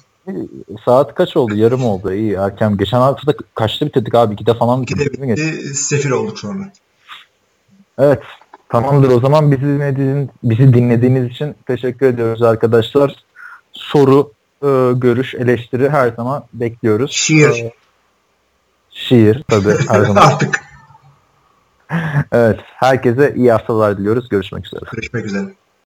Saat kaç oldu? Yarım oldu. İyi erken. Geçen hafta da kaçta bitirdik abi? İkide falan İkide bitirdik. değil mi? bitti. Sefir olduk sonra. Evet. Tamamdır o zaman bizi dinlediğiniz, bizi dinlediğiniz için teşekkür ediyoruz arkadaşlar. Soru, e, görüş, eleştiri her zaman bekliyoruz. Şiir. E, şiir tabii her (laughs) zaman. Artık. evet. Herkese iyi haftalar diliyoruz. Görüşmek üzere. Görüşmek üzere.